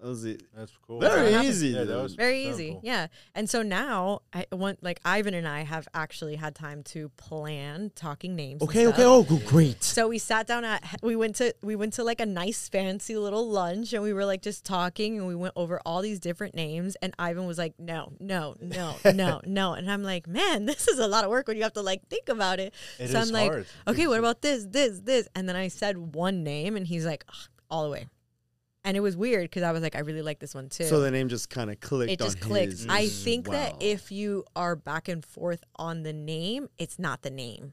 That was it. That's cool. Very happened. easy. Yeah, that was- Very Very easy. cool. Yeah. And so now I want like Ivan and I have actually had time to plan talking names. okay, okay. Oh, great. So we sat down at we went to we went to like a nice fancy little lunch and we were like just talking and we went over all these different names and Ivan was like no no no no <laughs> no and I'm like man this is a lot of work when you have to like think about it. It so is I'm like okay what about this this this and then I said one name and he's like "Ugh, all the way. And it was weird because I was like I really like this one too So the name just kind of clicked. it just on clicked. his. I think Wow. that if you are back and forth on the name, it's not the name.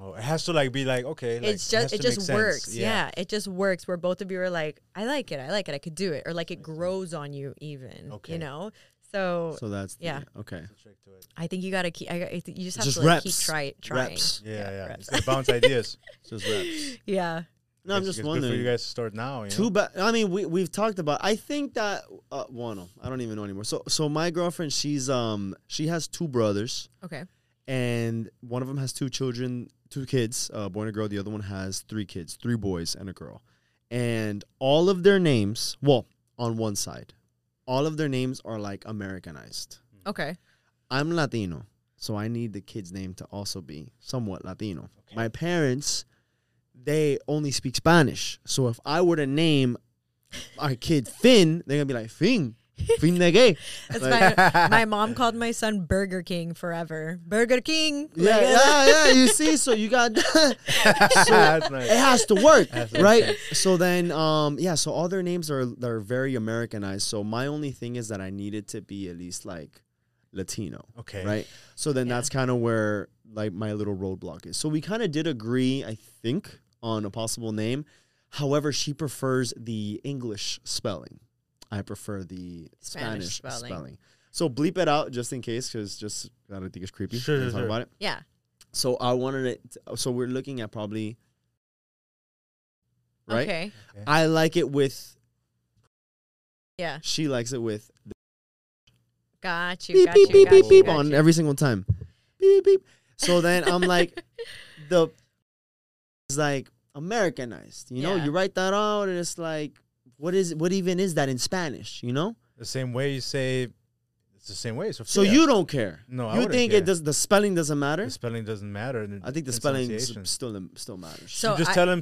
Oh, it has to like be like okay. Like, it's just it to make just works. Yeah. it just works where both of you are like, I like it, I like it, I could do it, or like it grows on you even. Okay. You know. So, So that's the- Yeah. Okay. That's the trick to it. I think you gotta keep. I, I you just have Just to like, keep reps. try, trying. Reps. Yeah, yeah. reps. Just bounce ideas. <laughs> Just reps. Yeah. No, I'm just it's wondering. Good for you guys to start now. You Too bad. I mean, we we've talked about. I think that uh, well, no, I don't even know anymore. So so my girlfriend, she's um she has two brothers, Okay. and one of them has two children, two kids, a boy and a girl. The other one has three kids, three boys and a girl, and all of their names. Well, on one side, all of their names are like Americanized. Okay. I'm Latino, so I need the kid's name to also be somewhat Latino. My parents, they only speak Spanish. So if I were to name our kid Finn, they're gonna be like Finn, Finn de gay. That's Like- my <laughs> my mom called my son Burger King forever. Burger King. Yeah, Like, yeah, <laughs> yeah. You see, so you got <laughs> so That's nice. it has to work, Has to right? So then, um, yeah. So all their names are they're very Americanized. So my only thing is that I needed to be at least like Latino. Okay. right? So then Yeah. that's kind of where like my little roadblock is. So we kind of did agree, I think, on a possible name. However, she prefers the English spelling. I prefer the Spanish Spanish, spelling. spelling. So bleep it out just in case, because just I don't think it's creepy. Sure, sure, talk about it. Yeah. So I wanted it. so we're looking at probably. Right. Okay. I like it with. Yeah. She likes it with Got you. beep got beep you, beep got beep you, beep got on you. every single time. Beep beep. So then I'm like, <laughs> the it's like Americanized. You know, Yeah. you write that out, and it's like, what is what even is that in Spanish? You know. The same way you say, it's the same way. So, So you don't care. No, I you wouldn't think care. it does. The spelling doesn't matter. the spelling doesn't matter. and I think the spelling still um, still matters. So you just I- tell them.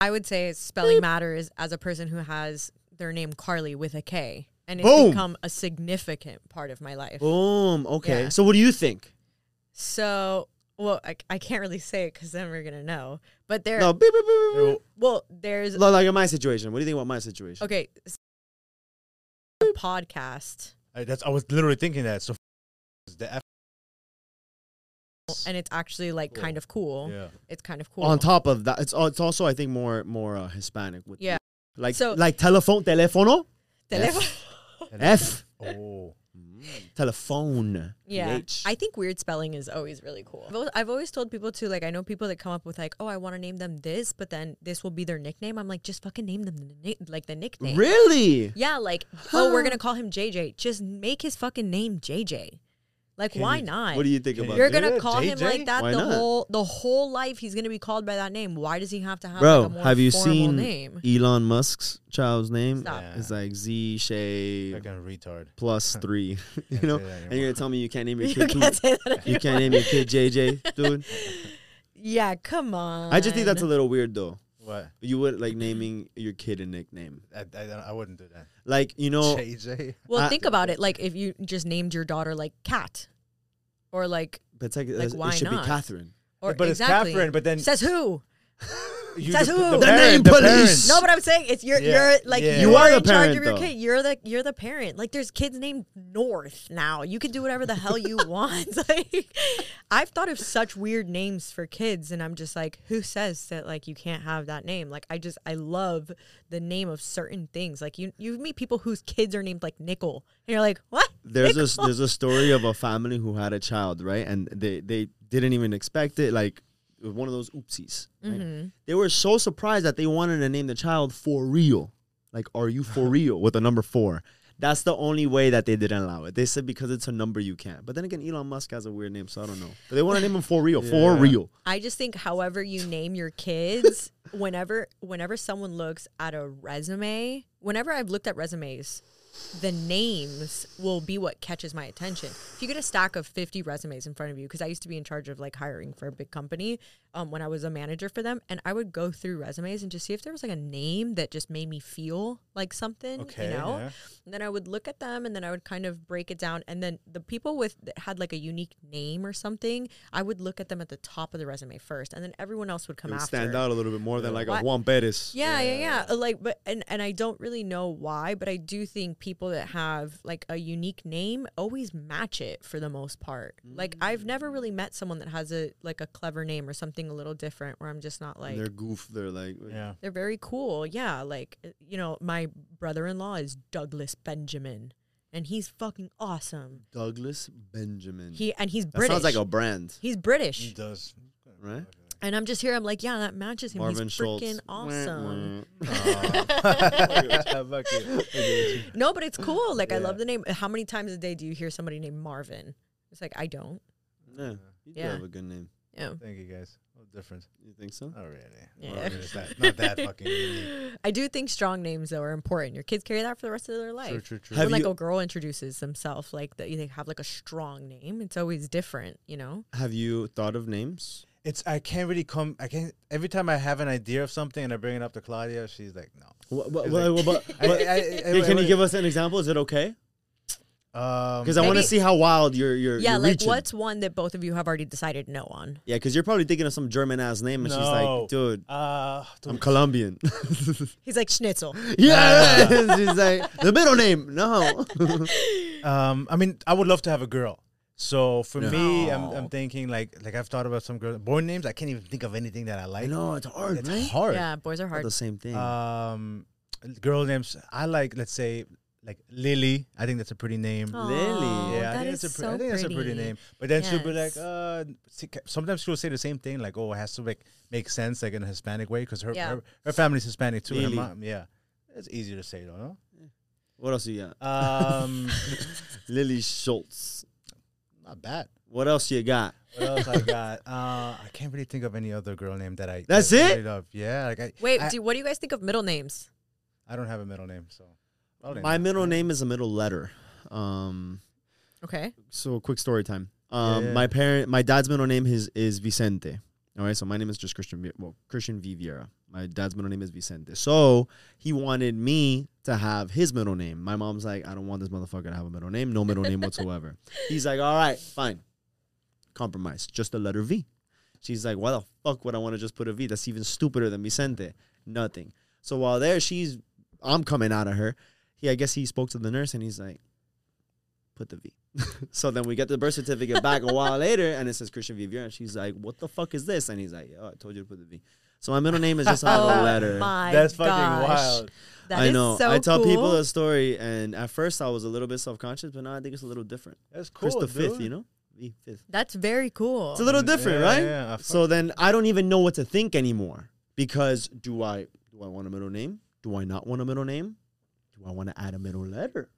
I would say spelling matters as a person who has their name Karly with a K, and it's Boom. become a significant part of my life. Boom. Okay. Yeah. So what do you think? So, well, I, I can't really say it because then we're gonna know. But there, No. Beep, beep, beep, beep, beep. well, there's Like like in my situation. What do you think about my situation? okay. s- a podcast, I, that's I was literally thinking that. So the F. and it's actually like kind of cool. Yeah. It's kind of cool. On top of that, it's al- it's also I think more more uh, Hispanic with Yeah. like So- like telephone teléfono Teléfono. F Oh. Telephone Yeah, PH. I think weird spelling is always really cool. I've al- I've always told people to like. I know people that come up with like, "Oh, I want to name them this," but then this will be their nickname. I'm like, just fucking name them the ni- like the nickname. really Yeah, like, oh, we're gonna call him JJ. Just make his fucking name JJ. Like, Can why you- not? what do you think Can about You're that? gonna Yeah, call him JJ? like that Why the not? whole the whole life. He's gonna be called by that name. Why does he have to have bro like a more have you formal seen name? Elon Musk's child's name Stop. it's like Z Shay Like a retard. plus <laughs> three <laughs> you Can't know say that and you're gonna tell me you can't name your You kid can't say that. you can't name your kid JJ dude <laughs> Yeah, come on. I just think that's a little weird though What? you would like naming your kid a nickname I, I, I wouldn't do that. like you know JJ. Well, I- think about it. Like, if you just named your daughter like Cat, or like, but it's like, Like, it why should not? be Catherine or but exactly. it's Catherine. But then says who? <laughs> you, says the, who? The, The parent, name the police. parents. No, but I'm saying it's you're Yeah, you're like yeah. you, You are, are the in charge parent, of your though. kid. You're the you're the parent. Like there's kids named North now. You can do whatever the hell you <laughs> want. <laughs> Like I've thought of such weird names for kids, and I'm just like, who says that like you can't have that name? Like I just I love the name of certain things. Like you you meet people whose kids are named like Nickel, and you're like, what? there's a Nickel? there's a <laughs> story of a family who had a child, right? And they they didn't even expect it. Like it was one of those oopsies. right? Mm-hmm. They were so surprised that they wanted to name the child for real. Like, are you for <laughs> real with a number four? That's the only way that they didn't allow it. They said because it's a number you can't. But then again, Elon Musk has a weird name, so I don't know. But they want to name him for real, for real. I just think however you name your kids, <laughs> whenever whenever someone looks at a resume, whenever I've looked at resumes, the names will be what catches my attention. If you get a stack of 50 resumes in front of you, because I used to be in charge of like hiring for a big company um, when I was a manager for them, and I would go through resumes and just see if there was like a name that just made me feel like something, Okay. you know? yeah. And then I would look at them and then I would kind of break it down. And then the people with that had like a unique name or something, I would look at them at the top of the resume first, and then everyone else would It come would after. stand out a little bit more than like What? a Juan Perez. Yeah, yeah, yeah. Uh, Like, but and and I don't really know why, but I do think people that have like a unique name always match it for the most part. Like, I've never really met someone that has a like a clever name or something a little different, where I'm just not like. they're goof. They're like, Yeah. They're very cool. Yeah. Like, uh, you know, my brother in law is Douglas Benjamin. and he's fucking awesome. Douglas Benjamin. He and he's that British. sounds like a brand, he's British, He does. right? and I'm just here. I'm like, yeah, that matches him. Marvin he's Schultz. freaking awesome. <laughs> You. No, but it's cool. Like I love the name. How many times a day do you hear somebody named Marvin? It's like I don't. Yeah, you do Yeah. have a good name. Yeah. Thank you guys. No difference. You think so? Not really. Yeah. Not, really. It's not, not that fucking unique. <laughs> I do think strong names though are important. Your kids carry that for the rest of their life. True, true, true. Have when like a girl introduces themselves, like that they have like a strong name, it's always different, you know. Have you thought of names? It's I can't really come. I can't. Every time I have an idea of something and I bring it up to Claudia, she's like, no. What, what, It's what, like- what- <laughs> I- I- <laughs> I- Hey, I- can you I- give us an example? Is it okay? Um, Because I want to Maybe- see how wild you're. you're Yeah, you're like reaching. what's one that both of you have already decided no on? Yeah, because you're probably thinking of some German ass name, and she's No. like, "Dude, uh, I'm Colombian." <laughs> He's like Schnitzel. <laughs> yeah, <laughs> she's like the middle name. No, Um, I mean, I would love to have a girl. So for Yeah. me, I'm, I'm thinking like like I've thought about some girl born names. I can't even think of anything that I like. I know it's hard, It's right? hard. Yeah, boys are Not hard. the same thing. Um, girl names. I like. Let's say like Lily. I think that's a pretty name. Aw, Lily. yeah, I think is that's a pre- so I think that's a pretty name. But then she'll be like, uh, sometimes she'll say the same thing, like, oh, it has to make make sense, like in a Hispanic way, because her, Yeah. her her family's Hispanic too. and Her mom, yeah, it's easier to say though. No? what else you got? Um, <laughs> Lily Schultz. not bad. What else you got? What else I got? <laughs> Uh, I can't really think of any other girl name that I. That's that it? really. Yeah, like I. Wait, I, do, what do you guys think of middle names? I don't have a middle name, so. I'll name My middle name is a middle letter. Um, Okay. so quick story time. Um, Yeah. my parent, my dad's middle name is is Vicente. All right, so my name is just Christian. Vi- Well, Christian Viviera. My dad's middle name is Vicente. So he wanted me to have his middle name. My mom's like, I don't want this motherfucker to have a middle name. No middle name whatsoever. <laughs> He's like, all right, fine. Compromise. Just the letter V. She's like, why the fuck would I want to just put a V? That's even stupider than Vicente. Nothing. So while there, she's, I'm coming out of her. He, I guess he spoke to the nurse and he's like, put the V. <laughs> so then we get the birth certificate back a while later and it says Christian Vivier. And she's like, what the fuck is this? And he's like, oh, I told you to put the V. So my middle name is just a middle Oh letter. my That's fucking gosh. wild. That I is know. so I tell cool. people a story, and at first I was a little bit self conscious, but now I think it's a little different. That's cool. Chris the fifth, you know, V fifth. That's very cool. It's a little mm, different, Yeah, right? yeah, I So then I don't even know what to think anymore because do I do I want a middle name? Do I not want a middle name? Do I want to add a middle letter?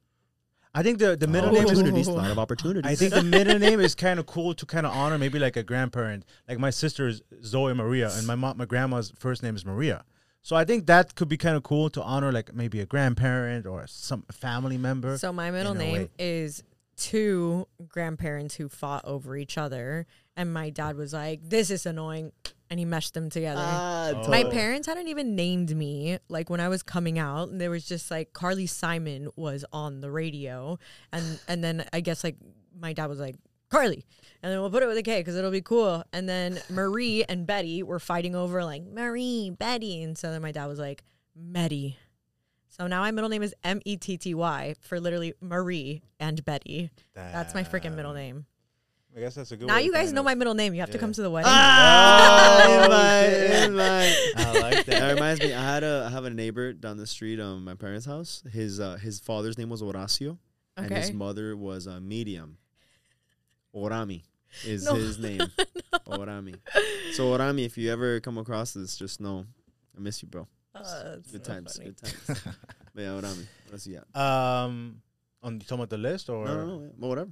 I think the the middle Oh, name is <laughs> opportunities, a lot of opportunities. I think the middle name is kind of cool to kind of honor maybe like a grandparent. Like my sister is Zoe Maria, and my mom, my grandma's first name is Maria. So I think that could be kind of cool to honor like maybe a grandparent or some family member. So my middle name way. is two grandparents who fought over each other, and my dad was like, "This is annoying," and he meshed them together. Ah, Oh. My parents hadn't even named me. Like when I was coming out, there was just like Carly Simon was on the radio, and <sighs> and then I guess like my dad was like Carly, and then we'll put it with a K because it'll be cool. And then Marie and Betty were fighting over like Marie, Betty, and so then my dad was like Metty. So now my middle name is M E T T Y for literally Marie and Betty. That's my freaking middle name. I guess that's a good. Now way you guys know of- my middle name. You have to come to the wedding. Ah, Oh, invite, shit. invite. I like That that. reminds me. I had a I have a neighbor down the street, um, my parents' house. His uh, his father's name was Horacio, and his mother was uh, Medium. Orami is No. his <laughs> name. Orami. So Orami, if you ever come across this, just know I miss you, bro. Uh, it's Good so times, funny. good times. <laughs> but yeah, Orami. What else you got? Um, on you talking about the list or No, no, no. But whatever.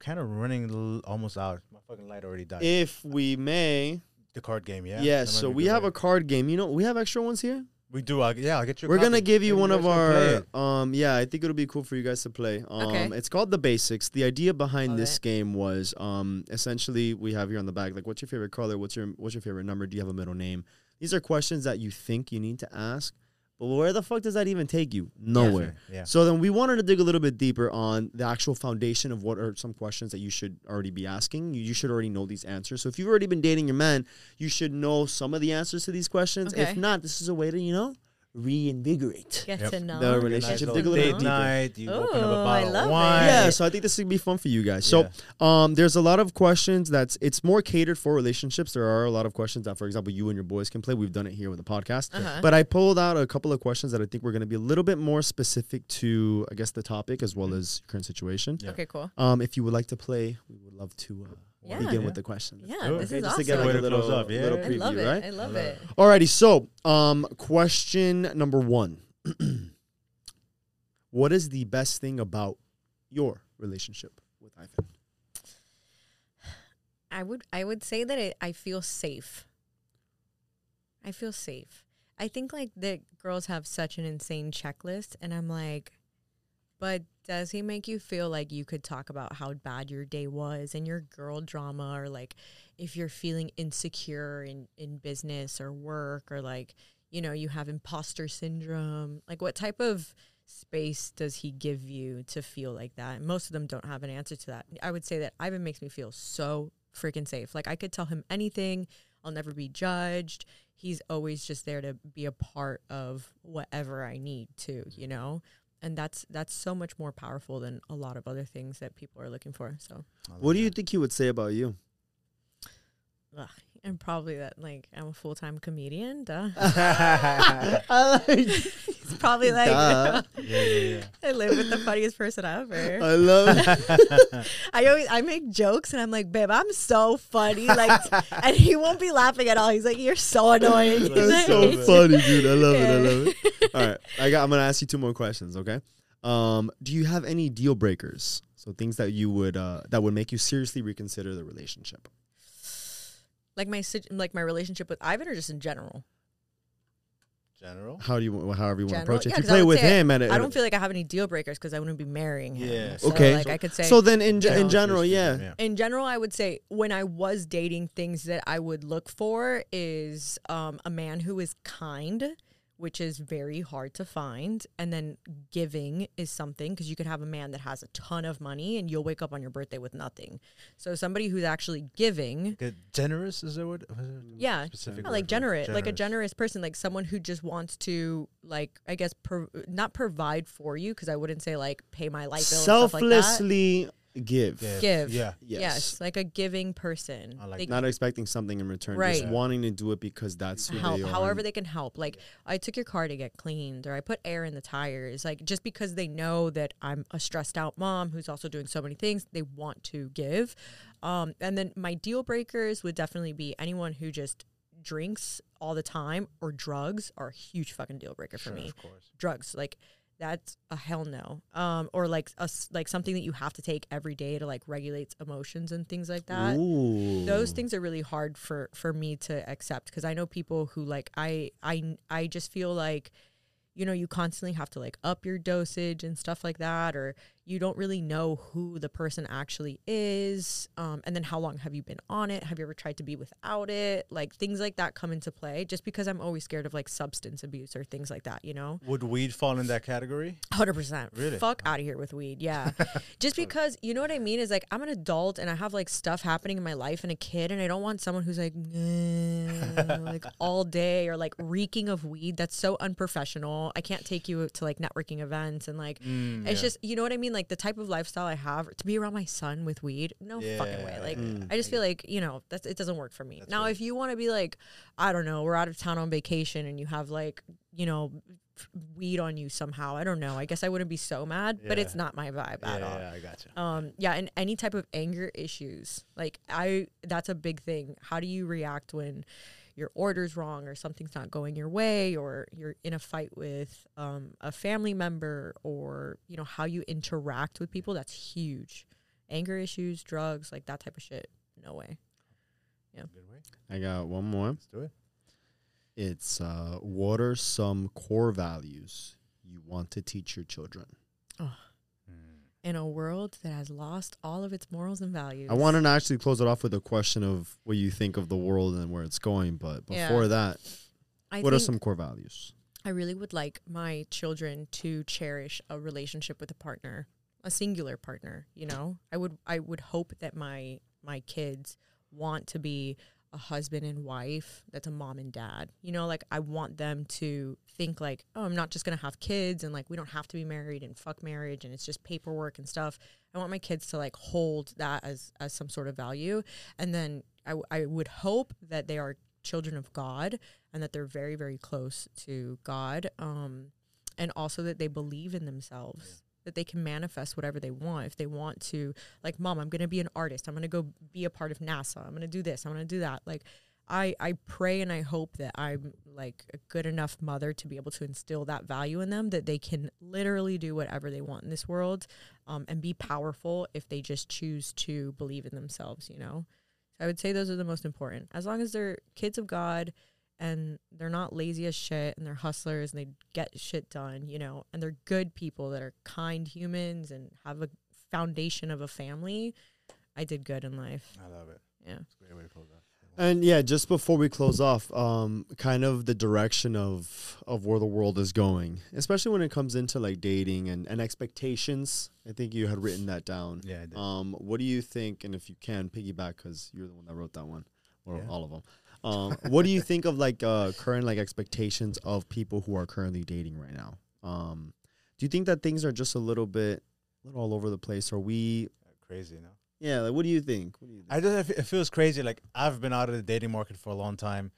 We're kind of running l- almost out. My fucking light already died. If we may, the card game, yeah. yeah. That might so we have way. a card game. You know, we have extra ones here. We do. I'll, yeah, I'll get you. We're gonna give you Maybe one guys of our um yeah, I think it'll be cool for you guys to play. Um Okay. it's called the basics. The idea behind Love this it. game was um essentially we have here on the back like what's your favorite color? What's your what's your favorite number? Do you have a middle name? These are questions that you think you need to ask, but where the fuck does that even take you? Nowhere. Yeah. So then we wanted to dig a little bit deeper on the actual foundation of what are some questions that you should already be asking. You, you should already know these answers. So if you've already been dating your man, you should know some of the answers to these questions. Okay. If not, this is a way to, you know, reinvigorate Get Yep. to know the relationship. little Dig a little date bit deeper. night. You open up Ooh, a I bottle love of it. wine. Yeah, so I think this would be fun for you guys. So, um, there's a lot of questions that's it's more catered for relationships. There are a lot of questions that, for example, you and your boys can play. We've done it here with the podcast, Uh-huh. but I pulled out a couple of questions that I think we're going to be a little bit more specific to, I guess, the topic as well as current situation. Yeah. Okay, cool. Um, if you would like to play, we would love to uh, Yeah. begin Yeah. with the questions. Yeah, Sure. this Okay, is just awesome. to get like a little, up, yeah. little I preview, love it. right? I love love it. Alrighty, so um, question number one: <clears throat> What is the best thing about your relationship with Ivan? I would I would say that it, I feel safe. I feel safe. I think like the girls have such an insane checklist and I'm like but does he make you feel like you could talk about how bad your day was and your girl drama or like if you're feeling insecure in in business or work or like you know you have imposter syndrome? Like what type of space does he give you to feel like that? And most of them don't have an answer to that. I would say that ivan makes me feel so freaking safe. Like i could tell him anything. I'll never be judged. He's always just there to be a part of whatever i need to you know and that's that's so much more powerful than a lot of other things that people are looking for so What do you think he would say about you? ugh, and probably that like i'm a full-time comedian duh <laughs> <laughs> I like. he's probably like Duh. <laughs> Yeah, yeah, i live with the funniest person ever I love it. I always I make jokes and I'm like, babe, I'm so funny. Like, and he won't be laughing at all. He's like, you're so annoying. That's like- so funny, dude. I love it. I love it. All right, I got. I'm gonna ask you two more questions. Okay. Um, do you have any deal breakers? So things that you would uh, that would make you seriously reconsider the relationship. Like my like my relationship with Ivan, or just in general. General. How do you, however you want to approach it? Yeah, if you 'cause I play would with say him, at, a- I at don't feel like I have any deal breakers because I wouldn't be marrying him. Yeah. So, Okay. Like I could say. So then, in ge- General. in general, yeah. in general, I would say when I was dating, things that I would look for is um, a man who is kind, which is very hard to find, and then giving is something because you could have a man that has a ton of money and you'll wake up on your birthday with nothing. So somebody who's actually giving. Generous is that what? Yeah, Specific yeah, like for generous, like a generous person, like someone who just wants to, like I guess, pro- not provide for you because I wouldn't say like pay my light bill, stuff like that. Give. Give. Yeah. Yes. Yes. like a giving person. I like They Not expecting something in return, Right. just wanting to do it because that's who help they are. however they can help like i took your car to get cleaned or i put air in the tires like just because they know that i'm a stressed out mom who's also doing so many things they want to give um, and then my deal breakers would definitely be anyone who just drinks all the time or drugs are a huge fucking deal breaker for Sure, me of course. drugs like that's a hell no um or like a like something that you have to take every day to like regulates emotions and things like that Ooh. those things are really hard for for me to accept because i know people who like i i i just feel like you know you constantly have to like up your dosage and stuff like that or you don't really know who the person actually is um, and then how long have you been on it have you ever tried to be without it like things like that come into play just because i'm always scared of like substance abuse or things like that you know Would weed fall in that category? Hundred percent. Really? Fuck out of here with weed. Yeah. <laughs> Just because you know what I mean is like I'm an adult and I have like stuff happening in my life and a kid and I don't want someone who's like like <laughs> all day or like reeking of weed. That's so unprofessional. I can't take you to like networking events and like Mm, it's yeah. just you know what I mean. Like the type of lifestyle I have to be around my son with weed. No fucking way. Like Mm. I just feel like you know that's it doesn't work for me. That's now right. if you want to be like I don't know we're out of town on vacation and you have like you know weed on you somehow. I don't know. I guess I wouldn't be so mad, but it's not my vibe yeah, at all. yeah, I got you. Um, yeah, and any type of anger issues, like I, that's a big thing. How do you react when your order's wrong or something's not going your way, or you're in a fight with um, a family member, or you know how you interact with people? That's huge. Anger issues, drugs, like that type of shit. No way. Good way. I got one more. Let's do it. It's uh, what are some core values you want to teach your children? Mm. In a world that has lost all of its morals and values, I want to actually close it off with a question of what you think of the world and where it's going. But Yeah. before that, I what are some core values? I really would like my children to cherish a relationship with a partner, a singular partner, you know? I would I would hope that my my kids want to be a husband and wife that's a mom and dad. You know, like I want them to think like, oh, I'm not just gonna have kids and like we don't have to be married and fuck marriage and it's just paperwork and stuff. I want my kids to like hold that as as some sort of value, and then I w- I would hope that they are children of God and that they're very very close to God, um, and also that they believe in themselves. That they can manifest whatever they want. If they want to, like, mom, I'm going to be an artist. I'm going to go be a part of NASA. I'm going to do this. I'm going to do that. Like, I, I pray and I hope that I'm like a good enough mother to be able to instill that value in them that they can literally do whatever they want in this world um, and be powerful if they just choose to believe in themselves, you know? I would say those are the most important. As long as they're kids of God and they're not lazy as shit and they're hustlers and they get shit done, you know, and they're good people that are kind humans and have a foundation of a family, I did good in life. I love it. Yeah. It's a great way to close out. And yeah, just before we close off, um, kind of the direction of of where the world is going, especially when it comes into like dating and, and expectations. I think you had written that down. Yeah, I did. Um, what do you think? And if you can piggyback, because you're the one that wrote that one, or Yeah. all of them. Um, what do you think of like uh, current like expectations of people who are currently dating right now? Um, do you think that things are just a little bit, a little all over the place? Are we? Crazy, know. Yeah. Like, what do you think? What do you think? I just it feels crazy. Like I've been out of the dating market for a long time,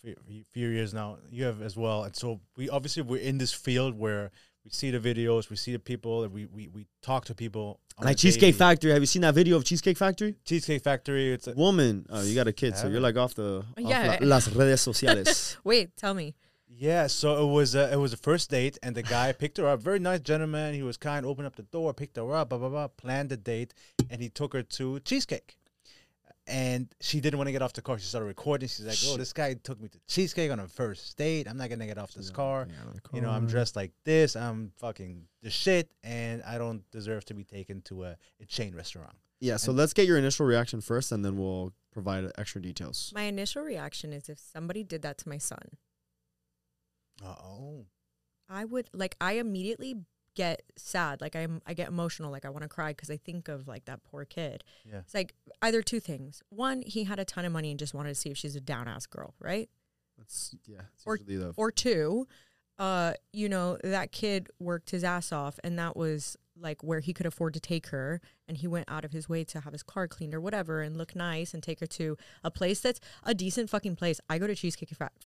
few, few years now. You have as well, and so we obviously we're in this field where we see the videos, we see the people, and we we, we talk to people. like Cheesecake daily- Factory. Have you seen that video of Cheesecake Factory? Cheesecake Factory. It's a, Woman, oh, you got a kid, so you're like off the off Yeah. la- las redes sociales. <laughs> Wait, tell me. yeah. So it was a, it was a first date, and the guy picked her up. Very nice gentleman. He was kind. Opened up the door, picked her up, blah blah blah. Planned the date, and he took her to cheesecake. And she didn't want to get off the car. She started recording. She's like, "Oh, this guy took me to cheesecake on a first date. I'm not gonna get off this car. You know, I'm dressed like this. I'm fucking the shit, and I don't deserve to be taken to a, a chain restaurant." Yeah, so let's get your initial reaction first, and then we'll provide extra details. My initial reaction is if somebody did that to my son, Uh Oh, I would like I immediately get sad, like I'm I get emotional, like I want to cry because I think of like that poor kid. yeah. It's like either two things. One, he had a ton of money and just wanted to see if she's a down ass girl, right? That's yeah, it's Or- usually the Or two, uh, you know, that kid worked his ass off and that was like where he could afford to take her and he went out of his way to have his car cleaned or whatever and look nice and take her to a place that's a decent fucking place. I go to Cheesecake Factory.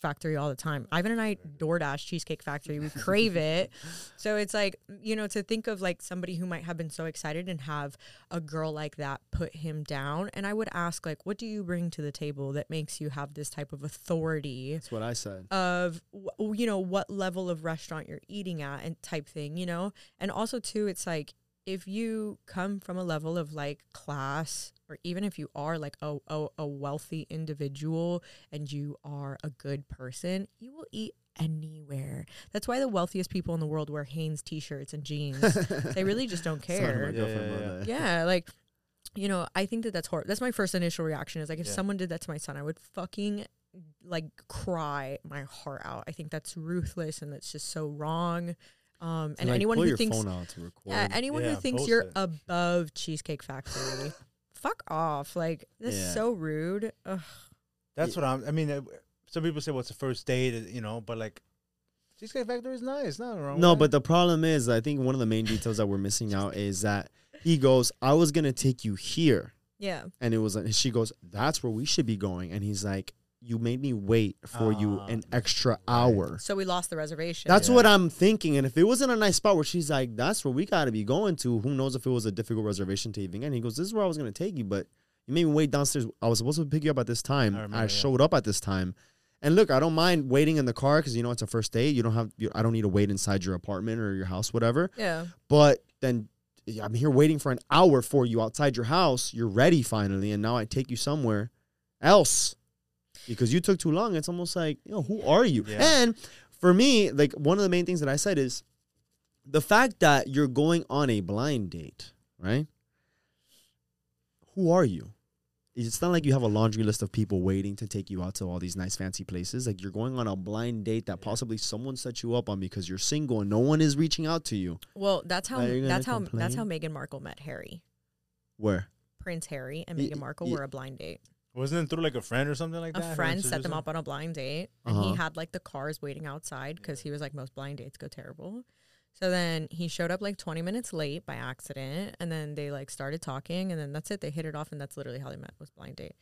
Factory all the time. Ivan and I DoorDash Cheesecake Factory. We <laughs> crave it. So it's like, you know, to think of like somebody who might have been so excited and have a girl like that put him down. And I would ask, like, what do you bring to the table that makes you have this type of authority That's what I said. of, you know, what level of restaurant you're eating at and type thing, you know? And also, too, it's like, if you come from a level of like class or even if you are like a, a, a wealthy individual and you are a good person you will eat anywhere. That's why the wealthiest people in the world wear Hanes t-shirts and jeans. They really just don't <laughs> care. girlfriend Yeah, yeah, yeah like you know i think that that's horrible that's my first initial reaction is like if Yeah. someone did that to my son i would fucking like cry my heart out. I think that's ruthless and that's just so wrong um and like, anyone pull who thinks phone out to record. yeah, anyone Yeah, who thinks you're it. above Cheesecake Factory, <laughs> fuck off. Like this Yeah. so rude. Ugh. That's what I'm. I mean, uh, some people say, "What's the first date?" You know, but like, Cheesecake Factory is nice. Nothing wrong. no, with but the problem is, I think one of the main details that we're missing out is that he goes, "I was gonna take you here," Yeah. and it was, and she goes, "That's where we should be going," and he's like, "You made me wait for you Ah, an extra hour." So we lost the reservation. That's Yeah. what I'm thinking. And if it wasn't a nice spot where she's like, that's where we got to be going to, who knows if it was a difficult reservation to even get. And he goes, this is where I was going to take you, but you made me wait downstairs. I was supposed to pick you up at this time. I I, remember, yeah. showed up at this time. And look, I don't mind waiting in the car because, you know, it's a first date. You don't have, you, I don't need to wait inside your apartment or your house, whatever. yeah. But then I'm here waiting for an hour for you outside your house. You're ready finally. And now I take you somewhere else because you took too long. It's almost like, you know, who are you? Yeah. And for me, like one of the main things that I said is the fact that you're going on a blind date, right? Who are you? It's not like you have a laundry list of people waiting to take you out to all these nice fancy places. Like you're going on a blind date that possibly someone set you up on because you're single and no one is reaching out to you. Well, that's how Are you that's how that's how complain? Meghan Markle met Harry. Where? Prince Harry and Y- Meghan Markle y- were a blind date. Wasn't it through like a friend or something like that? A friend set them up on a blind date, and Uh-huh. he had like the cars waiting outside because he was like, most blind dates go terrible. So then he showed up like 20 minutes late by accident, and then they like started talking, and then that's it. They hit it off, and that's literally how they met was blind date.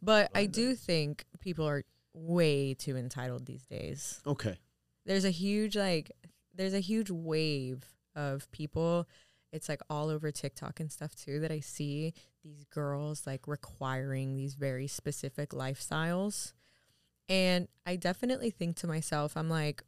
But I do think people are way too entitled these days. Okay. There's a huge like, there's a huge wave of people. It's like all over TikTok and stuff too that I see these girls like requiring these very specific lifestyles. And I definitely think to myself, I'm like,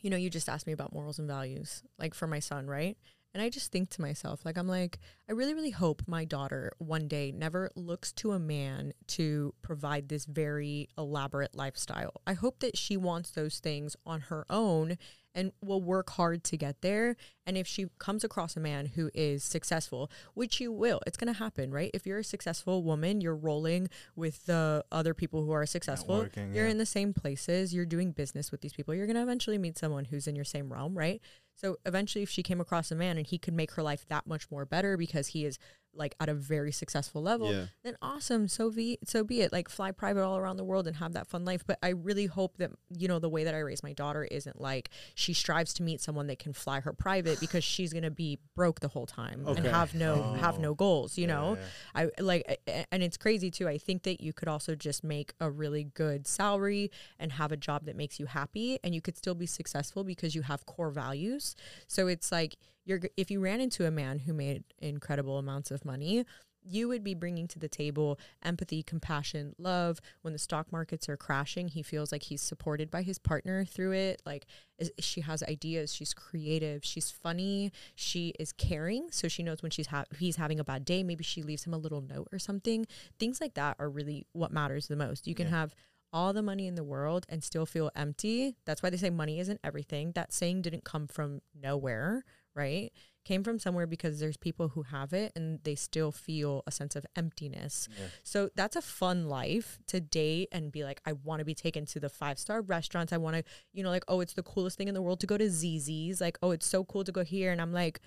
you know, you just asked me about morals and values, like for my son, right? And I just think to myself, like, I'm like, I really, really hope my daughter one day never looks to a man to provide this very elaborate lifestyle. I hope that she wants those things on her own and will work hard to get there. And if she comes across a man who is successful, which you will, it's going to happen, right? If you're a successful woman, you're rolling with the other people who are successful. You're yeah. in the same places, you're doing business with these people. You're going to eventually meet someone who's in your same realm, right? So eventually, if she came across a man and he could make her life that much more better because he is like at a very successful level, Yeah. then awesome. So be so be it. Like fly private all around the world and have that fun life. But I really hope that you know the way that I raise my daughter isn't like she strives to meet someone that can fly her private <sighs> because she's gonna be broke the whole time and have no have Oh. no goals. You Yeah, know, yeah. I like, a- a- and it's crazy too. I think that you could also just make a really good salary and have a job that makes you happy, and you could still be successful because you have core values. So it's like you're if you ran into a man who made incredible amounts of money. You would be bringing to the table empathy, compassion, love. When the stock markets are crashing, he feels like he's supported by his partner through it. Like is, she has ideas, she's creative, she's funny, she is caring, so she knows when she's ha- he's having a bad day. Maybe she leaves him a little note or something. Things like that are really what matters the most. You can have all the money in the world and still feel empty. That's why they say money isn't everything. That saying didn't come from nowhere, right? Came from somewhere because there's people who have it and they still feel a sense of emptiness. So that's a fun life to date and be like, I want to be taken to the five star restaurants. I want to, you know, like, oh, it's the coolest thing in the world to go to ZZ's. Like, oh, it's so cool to go here. And I'm like,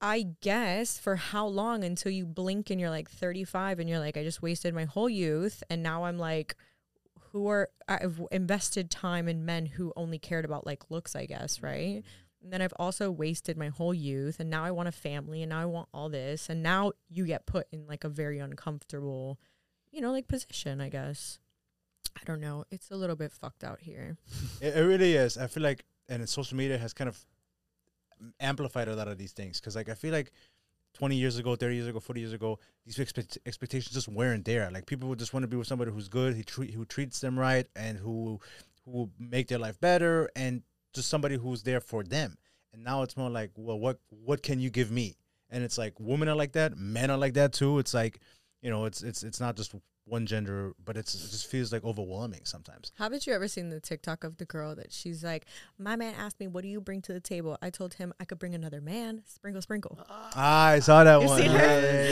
I guess for how long until you blink and you're like 35 and you're like, I just wasted my whole youth. And now I'm like, who are, I've invested time in men who only cared about like looks, I guess, right? Mm-hmm. And then I've also wasted my whole youth and now I want a family and now I want all this. And now you get put in like a very uncomfortable, you know, like position, I guess. I don't know. It's a little bit fucked out here. <laughs> It, it really is. I feel like, and social media has kind of amplified a lot of these things because, like, I feel like 20 years ago, 30 years ago, 40 years ago, these expect- expectations just weren't there. Like, people would just want to be with somebody who's good, who, who treats them right, and who who will make their life better, and just somebody who's there for them. And now it's more like, well, what what can you give me? And it's like women are like that, men are like that too. It's like, you know, it's it's it's not just one gender, but it's it just feels like overwhelming sometimes. Haven't you ever seen the TikTok of the girl that she's like, My man asked me, What do you bring to the table? I told him I could bring another man. Sprinkle, sprinkle. Ah, I saw that one. Yeah, yeah,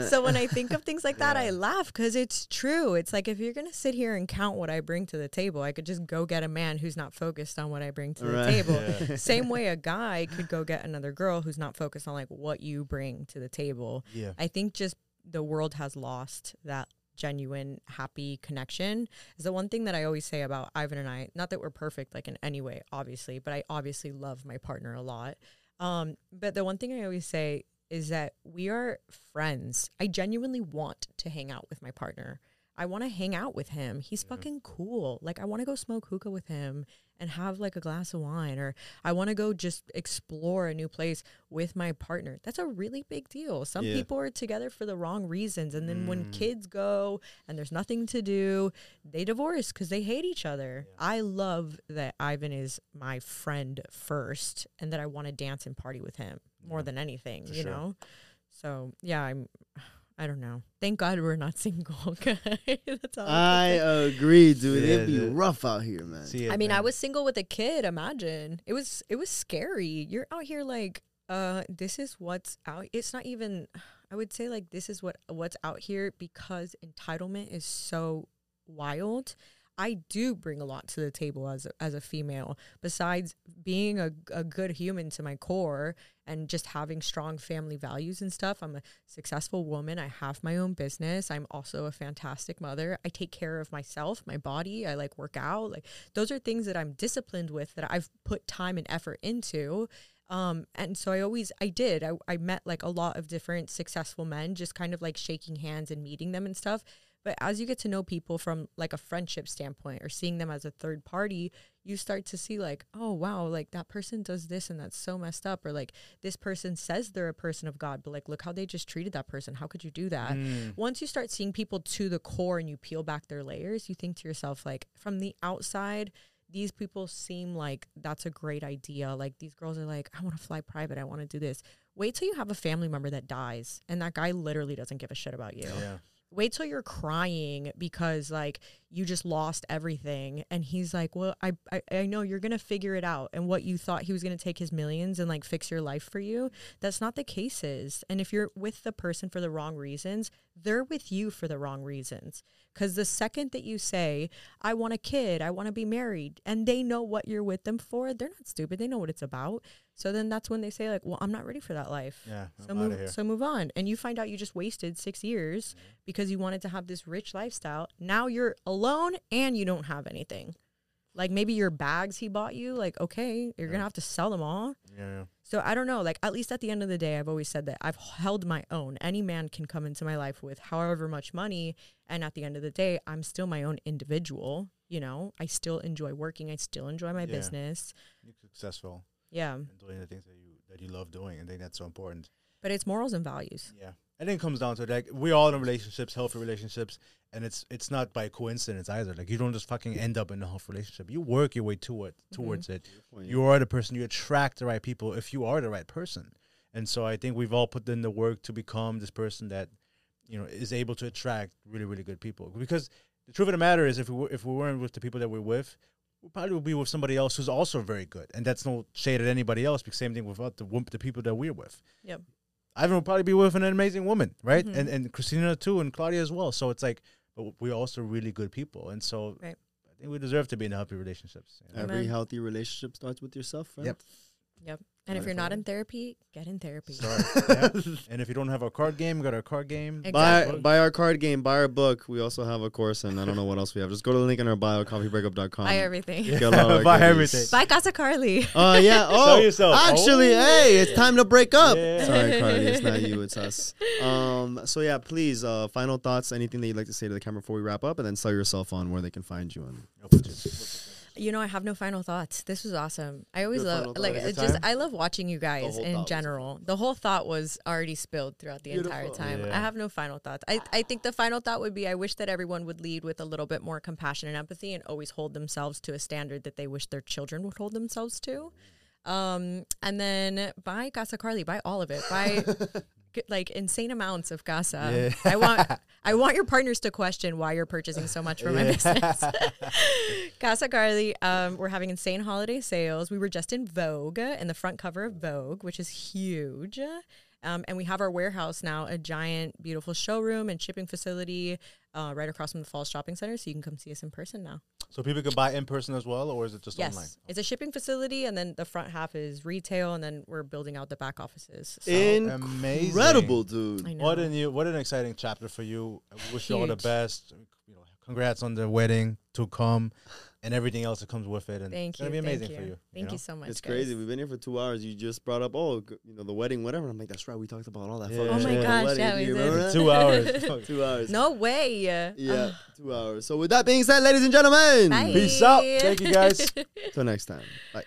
yeah. so when I think of things like that, I laugh because it's true. It's like if you're gonna sit here and count what I bring to the table, I could just go get a man who's not focused on what I bring to the Right. table. <laughs> Same way a guy could go get another girl who's not focused on like what you bring to the table. Yeah. I think just the world has lost that genuine happy connection is the one thing that I always say about Ivan and I. Not that we're perfect like in any way, obviously, but I obviously love my partner a lot. Um, but the one thing I always say is that we are friends. I genuinely want to hang out with my partner. I want to hang out with him. He's fucking cool. Like I want to go smoke hookah with him and have like a glass of wine or I want to go just explore a new place with my partner. That's a really big deal. Some Yeah. people are together for the wrong reasons and then Mm. when kids go and there's nothing to do, they divorce cuz they hate each other. I love that Ivan is my friend first and that I want to dance and party with him more than anything, for you sure. know? So, yeah, I'm I don't know. Thank God we're not <laughs> single. guys. <laughs> That's all I I, can say. agree, dude. Yeah, It'd be dude. rough out here, man. See it, I mean, I was single with a kid. Imagine it was it was scary. You're out here like, uh, this is what's out. It's not even. I would say like this is what what's out here because entitlement is so wild. I do bring a lot to the table as a, as a female. Besides being a, a good human to my core and just having strong family values and stuff, I'm a successful woman. I have my own business. I'm also a fantastic mother. I take care of myself, my body. I like work out. Like those are things that I'm disciplined with that I've put time and effort into. Um, and so I always, I did, I, I met like a lot of different successful men, just kind of like shaking hands and meeting them and stuff. But as you get to know people from like a friendship standpoint or seeing them as a third party, you start to see like, oh wow, like that person does this and that's so messed up. Or like this person says they're a person of God, but like look how they just treated that person. How could you do that? Mm. Once you start seeing people to the core and you peel back their layers, you think to yourself, like from the outside, these people seem like that's a great idea. Like these girls are like, I want to fly private. I want to do this. Wait till you have a family member that dies and that guy literally doesn't give a shit about you Yeah. Wait till you're crying because like you just lost everything. And he's like well I, I i know you're gonna figure it out and what you thought he was gonna take his millions and like fix your life for you that's not the case is. And if you're with the person for the wrong reasons they're with you for the wrong reasons because the second that you say i want a kid i want to be married and they know what you're with them for they're not stupid they know what it's about so then that's when they say like well i'm not ready for that life Yeah. so move, here. so move on, and you find out you just wasted six years because you wanted to have this rich lifestyle. Now you're alone and you don't have anything. Like maybe your bags he bought you, like okay, you're gonna have to sell them all. yeah, yeah. So I don't know. Like at least at the end of the day, I've always said that I've held my own. Any man can come into my life with however much money, and at the end of the day, I'm still my own individual. You know, I still enjoy working. I still enjoy my Yeah. business. You're successful Yeah, and doing the things that you that you love doing. I think that's so important. but it's morals and values. Yeah. I think it comes down to it. Like we're all in relationships, healthy relationships, and it's it's not by coincidence either. Like you don't just fucking end up in a healthy relationship. You work your way to it mm-hmm. towards it. You are the person. You attract the right people if you are the right person. And so I think we've all put in the work to become this person that you know is able to attract really really good people. Because the truth of the matter is, if we were, if we weren't with the people that we're with, we probably would be with somebody else who's also very good. And that's no shade at anybody else. Because same thing with the the people that we're with. Yep. Ivan will probably be with an amazing woman, right? Mhm. And and Christina too, and Claudia as well. So it's like, but we're also really good people, and so Right. I think we deserve to be in healthy relationships. you know? Every Amen. healthy relationship starts with yourself, friend. Yep. Yep. And if you're not in therapy, get in therapy. Sorry. yeah. <laughs> And if you don't have a card game, we got our card game. Exactly. Buy, buy our card game, buy our book. We also have a course, and I don't know what else we have. Just go to the link in our bio, coffeebreakup.com. Buy everything. Get a lot of Buy goodies. everything. Buy Kasakarly. Oh <laughs> yeah. <laughs> Oh, yourself. actually, Oh. hey, it's time to break up. Yeah. Sorry, Karly, it's not you, it's us. Um. So yeah, please, uh, final thoughts. Anything that you'd like to say to the camera before we wrap up, and then sell yourself on where they can find you. And You know, I have no final thoughts. This was awesome. I always Good love like Had a good it's just time? I love watching you guys in general. The whole thought was already spilled throughout the entire time. Yeah. I have no final thoughts. I, I think the final thought would be I wish that everyone would lead with a little bit more compassion and empathy and always hold themselves to a standard that they wish their children would hold themselves to. Um, and then buy Kasakarly, buy all of it. Buy <laughs> g- like insane amounts of Kasa. I want <laughs> I want your partners to question why you're purchasing so much for my business. <laughs> <laughs> Kasakarly, um, we're having insane holiday sales. We were just in Vogue in the front cover of Vogue, which is huge. Um, and we have our warehouse now, a giant, beautiful showroom and shipping facility uh, right across from the Falls Shopping Center. So you can come see us in person now. So people can buy in person as well, or is it just yes, online? it's a shipping facility, and then the front half is retail, and then we're building out the back offices. So oh, amazing. incredible, dude. I know. What a new, what an exciting chapter for you. I wish you all the best. You know, congrats on the wedding to come, and everything else that comes with it. And Thank it's you. gonna be amazing thank for you. Thank know? you so much. It's guys. crazy. We've been here for two hours. You just brought up, oh, you know, the wedding, whatever. I'm like, that's right. We talked about all that. Yeah. Oh my at the gosh, wedding. yeah, Do we you did. remember that? Two hours. <laughs> <laughs> two hours. No way. Yeah, two hours. So with that being said, ladies and gentlemen, Bye. Peace out. Thank you guys. <laughs> till next time. Bye.